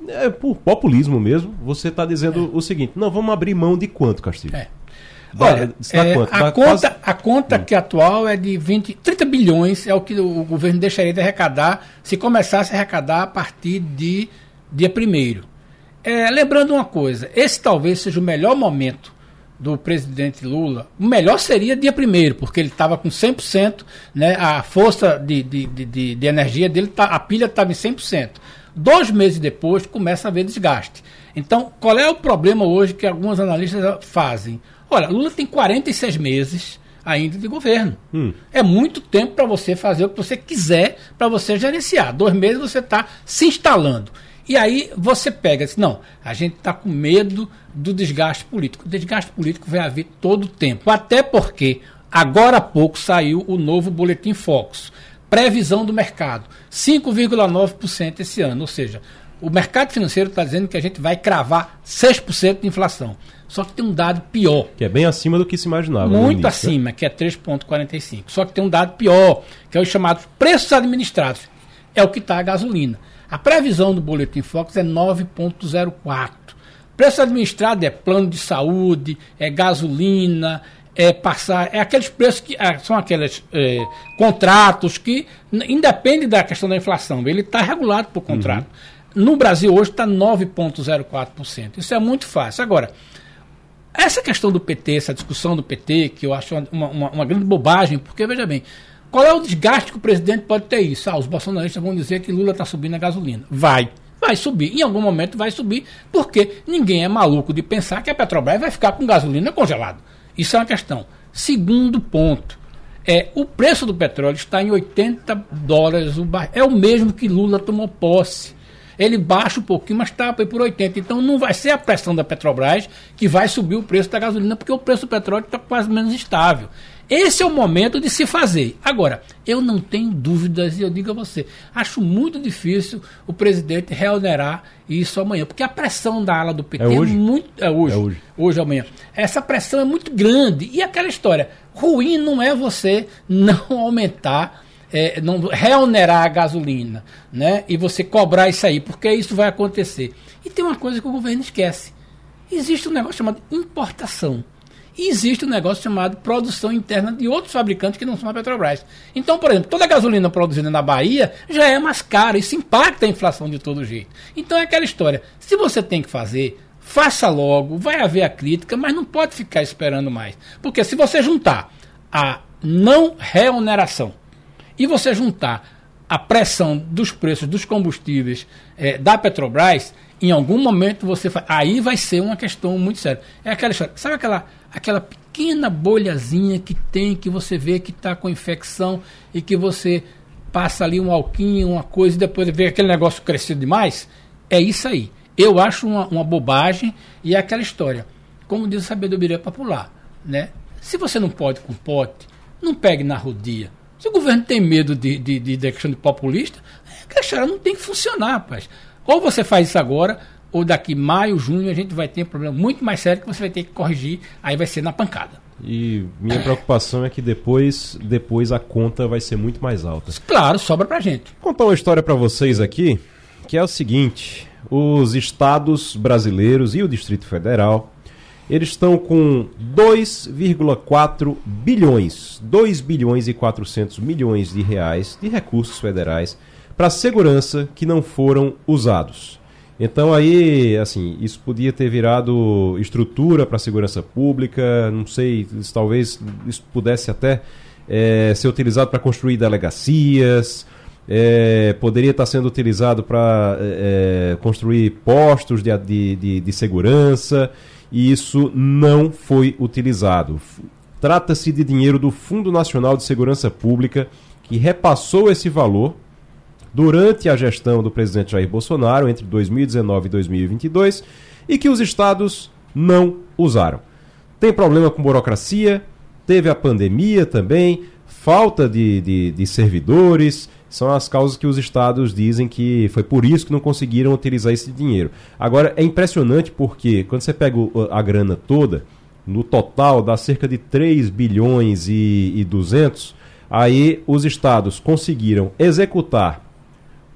é, por populismo mesmo, você está dizendo é. o seguinte, não, vamos abrir mão de quanto, Castilho? É. Olha, é, a, conta, a conta hum. que atual é de 20, 30 bilhões, é o que o governo deixaria de arrecadar se começasse a arrecadar a partir de dia 1 é, Lembrando uma coisa, esse talvez seja o melhor momento do presidente Lula. O melhor seria dia 1 porque ele estava com 100%, né, a força de, de, de, de energia dele, tá, a pilha estava em 100%. Dois meses depois começa a haver desgaste. Então, qual é o problema hoje que alguns analistas fazem? Olha, Lula tem 46 meses ainda de governo. Hum. É muito tempo para você fazer o que você quiser, para você gerenciar. Dois meses você está se instalando. E aí você pega, diz, não, a gente está com medo do desgaste político. O desgaste político vai haver todo o tempo. Até porque, agora há pouco, saiu o novo Boletim Focus. Previsão do mercado, 5,9% esse ano. Ou seja, O mercado financeiro está dizendo que a gente vai cravar 6% de inflação. Só que tem um dado pior. Que é bem acima do que se imaginava. Muito início, né? acima, né? que é 3,45. Só que tem um dado pior, que é os chamados preços administrados. É o que está a gasolina. A previsão do Boletim Focus é 9,04. Preço administrado é plano de saúde, é gasolina, é passar. É aqueles preços que é, são aqueles é, contratos que independe da questão da inflação. Ele está regulado por contrato. Uhum. No Brasil hoje está 9,04%. Isso é muito fácil. Agora, essa questão do PT, essa discussão do PT, que eu acho uma, uma, uma grande bobagem, porque, veja bem, qual é o desgaste que o presidente pode ter isso? Ah, os bolsonaristas vão dizer que Lula está subindo a gasolina. Vai. Vai subir. Em algum momento vai subir, porque ninguém é maluco de pensar que a Petrobras vai ficar com gasolina congelada. Isso é uma questão. Segundo ponto. É, o preço do petróleo está em 80 dólares o barril. É o mesmo que Lula tomou posse ele baixa um pouquinho, mas está por 80. Então não vai ser a pressão da Petrobras que vai subir o preço da gasolina, porque o preço do petróleo está quase menos estável. Esse é o momento de se fazer. Agora, eu não tenho dúvidas, e eu digo a você, acho muito difícil o presidente reonerar isso amanhã, porque a pressão da ala do PT é, é muito. É hoje, é hoje. Hoje, amanhã. Essa pressão é muito grande. E aquela história, ruim não é você não aumentar é, não reonerar a gasolina, né? E você cobrar isso aí, porque isso vai acontecer. E tem uma coisa que o governo esquece: existe um negócio chamado importação. E existe um negócio chamado produção interna de outros fabricantes que não são a Petrobras. Então, por exemplo, toda a gasolina produzida na Bahia já é mais cara. Isso impacta a inflação de todo jeito. Então é aquela história. Se você tem que fazer, faça logo, vai haver a crítica, mas não pode ficar esperando mais. Porque se você juntar a não reoneração e você juntar a pressão dos preços dos combustíveis é, da Petrobras, em algum momento você faz, aí vai ser uma questão muito séria. É aquela história, sabe aquela, aquela pequena bolhazinha que tem, que você vê que está com infecção e que você passa ali um alquinho, uma coisa, e depois vê aquele negócio crescido demais? É isso aí. Eu acho uma, uma bobagem e é aquela história. Como diz a sabedoria popular, né? Se você não pode com pote, não pegue na rodia se o governo tem medo de, de, de, de questão de populista, a história não tem que funcionar, rapaz. Ou você faz isso agora, ou daqui maio, junho, a gente vai ter um problema muito mais sério que você vai ter que corrigir, aí vai ser na pancada. E minha preocupação é que depois, depois a conta vai ser muito mais alta. Claro, sobra pra gente. Vou contar uma história para vocês aqui, que é o seguinte: os estados brasileiros e o Distrito Federal eles estão com 2,4 bilhões, 2 bilhões e 400 milhões de reais de recursos federais para segurança que não foram usados. Então aí, assim, isso podia ter virado estrutura para segurança pública, não sei, talvez isso pudesse até é, ser utilizado para construir delegacias, é, poderia estar sendo utilizado para é, construir postos de, de, de, de segurança e isso não foi utilizado. Trata-se de dinheiro do Fundo Nacional de Segurança Pública que repassou esse valor durante a gestão do presidente Jair Bolsonaro entre 2019 e 2022 e que os estados não usaram. Tem problema com burocracia, teve a pandemia também, falta de, de, de servidores, são as causas que os estados dizem que foi por isso que não conseguiram utilizar esse dinheiro. Agora, é impressionante porque quando você pega a grana toda, no total dá cerca de 3 bilhões e, e 200, aí os estados conseguiram executar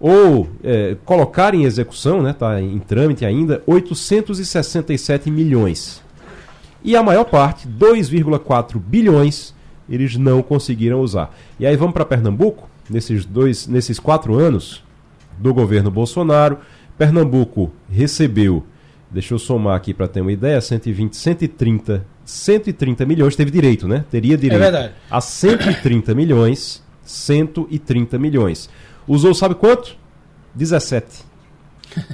ou é, colocar em execução, né, tá em trâmite ainda, 867 milhões. E a maior parte, 2,4 bilhões, eles não conseguiram usar. E aí vamos para Pernambuco, nesses dois, nesses quatro anos do governo Bolsonaro, Pernambuco recebeu, deixa eu somar aqui para ter uma ideia, 120, 130, 130 milhões, teve direito, né? Teria direito é a 130 milhões, 130 milhões. Usou sabe quanto? 17.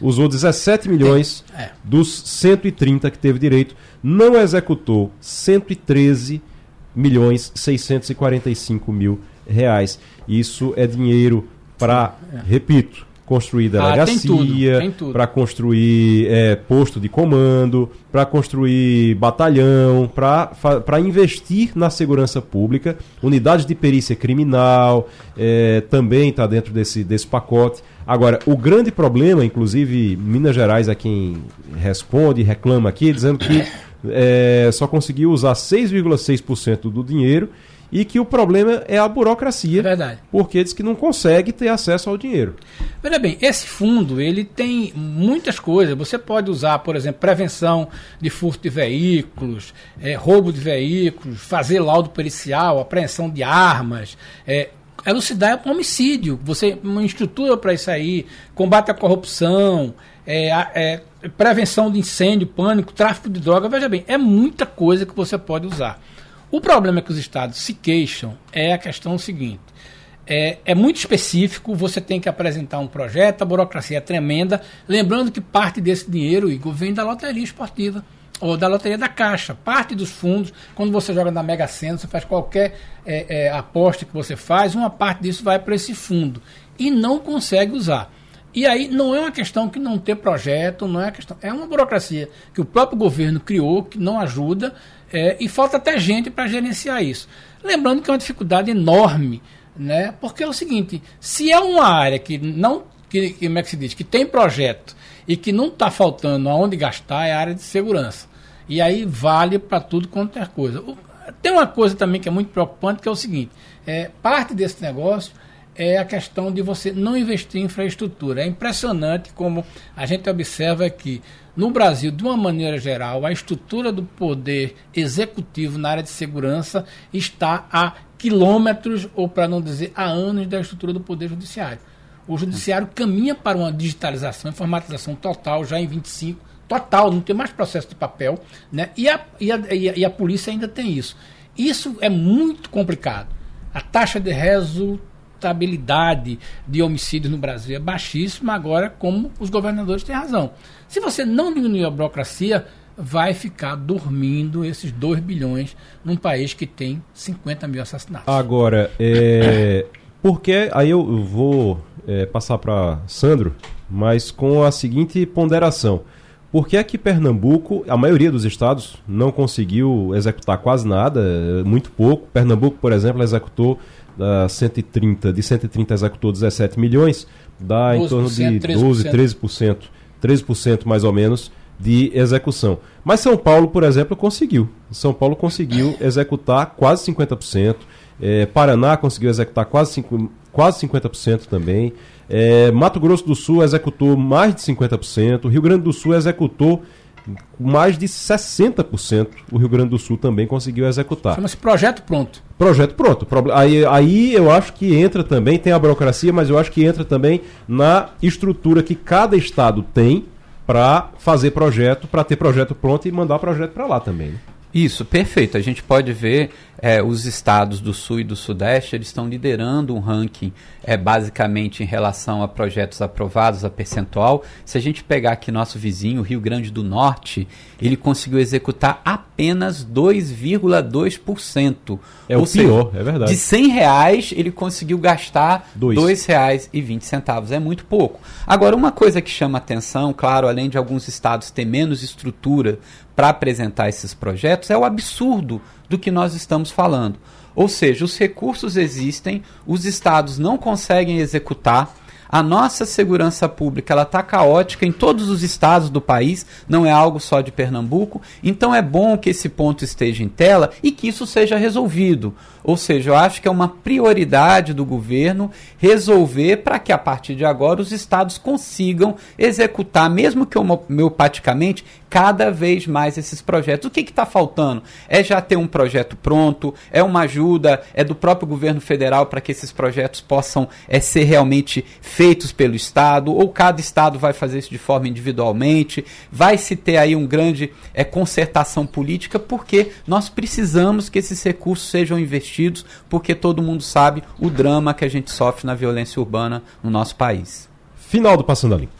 Usou 17 milhões é. dos 130 que teve direito, não executou 113 milhões 645 mil reais. Isso é dinheiro para, repito, construir delegacia, ah, para construir é, posto de comando, para construir batalhão, para investir na segurança pública, unidades de perícia criminal, é, também está dentro desse, desse pacote. Agora, o grande problema, inclusive Minas Gerais é quem responde, reclama aqui, dizendo que é, só conseguiu usar 6,6% do dinheiro e que o problema é a burocracia. É verdade. Porque diz que não consegue ter acesso ao dinheiro. Veja bem, esse fundo ele tem muitas coisas. Você pode usar, por exemplo, prevenção de furto de veículos, é, roubo de veículos, fazer laudo pericial, apreensão de armas, é, elucidar homicídio. Você uma estrutura para isso aí, combate à corrupção, é, é, prevenção de incêndio, pânico, tráfico de droga. Veja bem, é muita coisa que você pode usar. O problema que os estados se queixam é a questão seguinte. É, é, muito específico, você tem que apresentar um projeto, a burocracia é tremenda. Lembrando que parte desse dinheiro, Igor, vem da loteria esportiva ou da loteria da Caixa. Parte dos fundos, quando você joga na Mega Sena, você faz qualquer é, é, aposta que você faz, uma parte disso vai para esse fundo e não consegue usar. E aí não é uma questão que não ter projeto, não é uma questão, é uma burocracia que o próprio governo criou que não ajuda é, e falta até gente para gerenciar isso. Lembrando que é uma dificuldade enorme, né? Porque é o seguinte, se é uma área que não, que, como é que se diz, que tem projeto e que não está faltando aonde gastar, é a área de segurança. E aí vale para tudo quanto é coisa. Tem uma coisa também que é muito preocupante, que é o seguinte, é, parte desse negócio é a questão de você não investir em infraestrutura. É impressionante como a gente observa que no Brasil, de uma maneira geral, a estrutura do poder executivo na área de segurança está a quilômetros, ou para não dizer a anos, da estrutura do poder judiciário. O judiciário caminha para uma digitalização, informatização total já em 25, total, não tem mais processo de papel, né? e, a, e, a, e a polícia ainda tem isso. Isso é muito complicado. A taxa de resultabilidade de homicídios no Brasil é baixíssima, agora, como os governadores têm razão. Se você não diminuir a burocracia, vai ficar dormindo esses 2 bilhões num país que tem 50 mil assassinatos. Agora, é, porque aí eu vou é, passar para Sandro, mas com a seguinte ponderação. Por que é que Pernambuco, a maioria dos estados, não conseguiu executar quase nada, muito pouco? Pernambuco, por exemplo, executou uh, 130, de 130 executou 17 milhões, dá em torno de 12, 13%. 13% mais ou menos de execução. Mas São Paulo, por exemplo, conseguiu. São Paulo conseguiu executar quase 50%. É, Paraná conseguiu executar quase, quase 50% também. É, Mato Grosso do Sul executou mais de 50%. Rio Grande do Sul executou mais de 60% o Rio Grande do Sul também conseguiu executar. Chama-se projeto pronto. Projeto pronto. Aí, aí eu acho que entra também, tem a burocracia, mas eu acho que entra também na estrutura que cada estado tem para fazer projeto, para ter projeto pronto e mandar projeto para lá também. Né? Isso, perfeito. A gente pode ver é, os estados do Sul e do Sudeste, eles estão liderando um ranking é, basicamente em relação a projetos aprovados, a percentual. Se a gente pegar aqui nosso vizinho, o Rio Grande do Norte, ele conseguiu executar apenas 2,2%. É Ou o seja, pior, é verdade. De 100 reais, ele conseguiu gastar R$ 2,20. É muito pouco. Agora, uma coisa que chama atenção, claro, além de alguns estados ter menos estrutura para apresentar esses projetos, é o absurdo do que nós estamos falando. Ou seja, os recursos existem, os estados não conseguem executar, a nossa segurança pública ela está caótica em todos os estados do país, não é algo só de Pernambuco. Então é bom que esse ponto esteja em tela e que isso seja resolvido. Ou seja, eu acho que é uma prioridade do governo resolver para que a partir de agora os estados consigam executar, mesmo que homeopaticamente, cada vez mais esses projetos. O que está faltando? É já ter um projeto pronto, é uma ajuda, é do próprio governo federal para que esses projetos possam é, ser realmente feitos pelo Estado, ou cada Estado vai fazer isso de forma individualmente, vai se ter aí um grande é, concertação política, porque nós precisamos que esses recursos sejam investidos, porque todo mundo sabe o drama que a gente sofre na violência urbana no nosso país. Final do Passando a Limpo.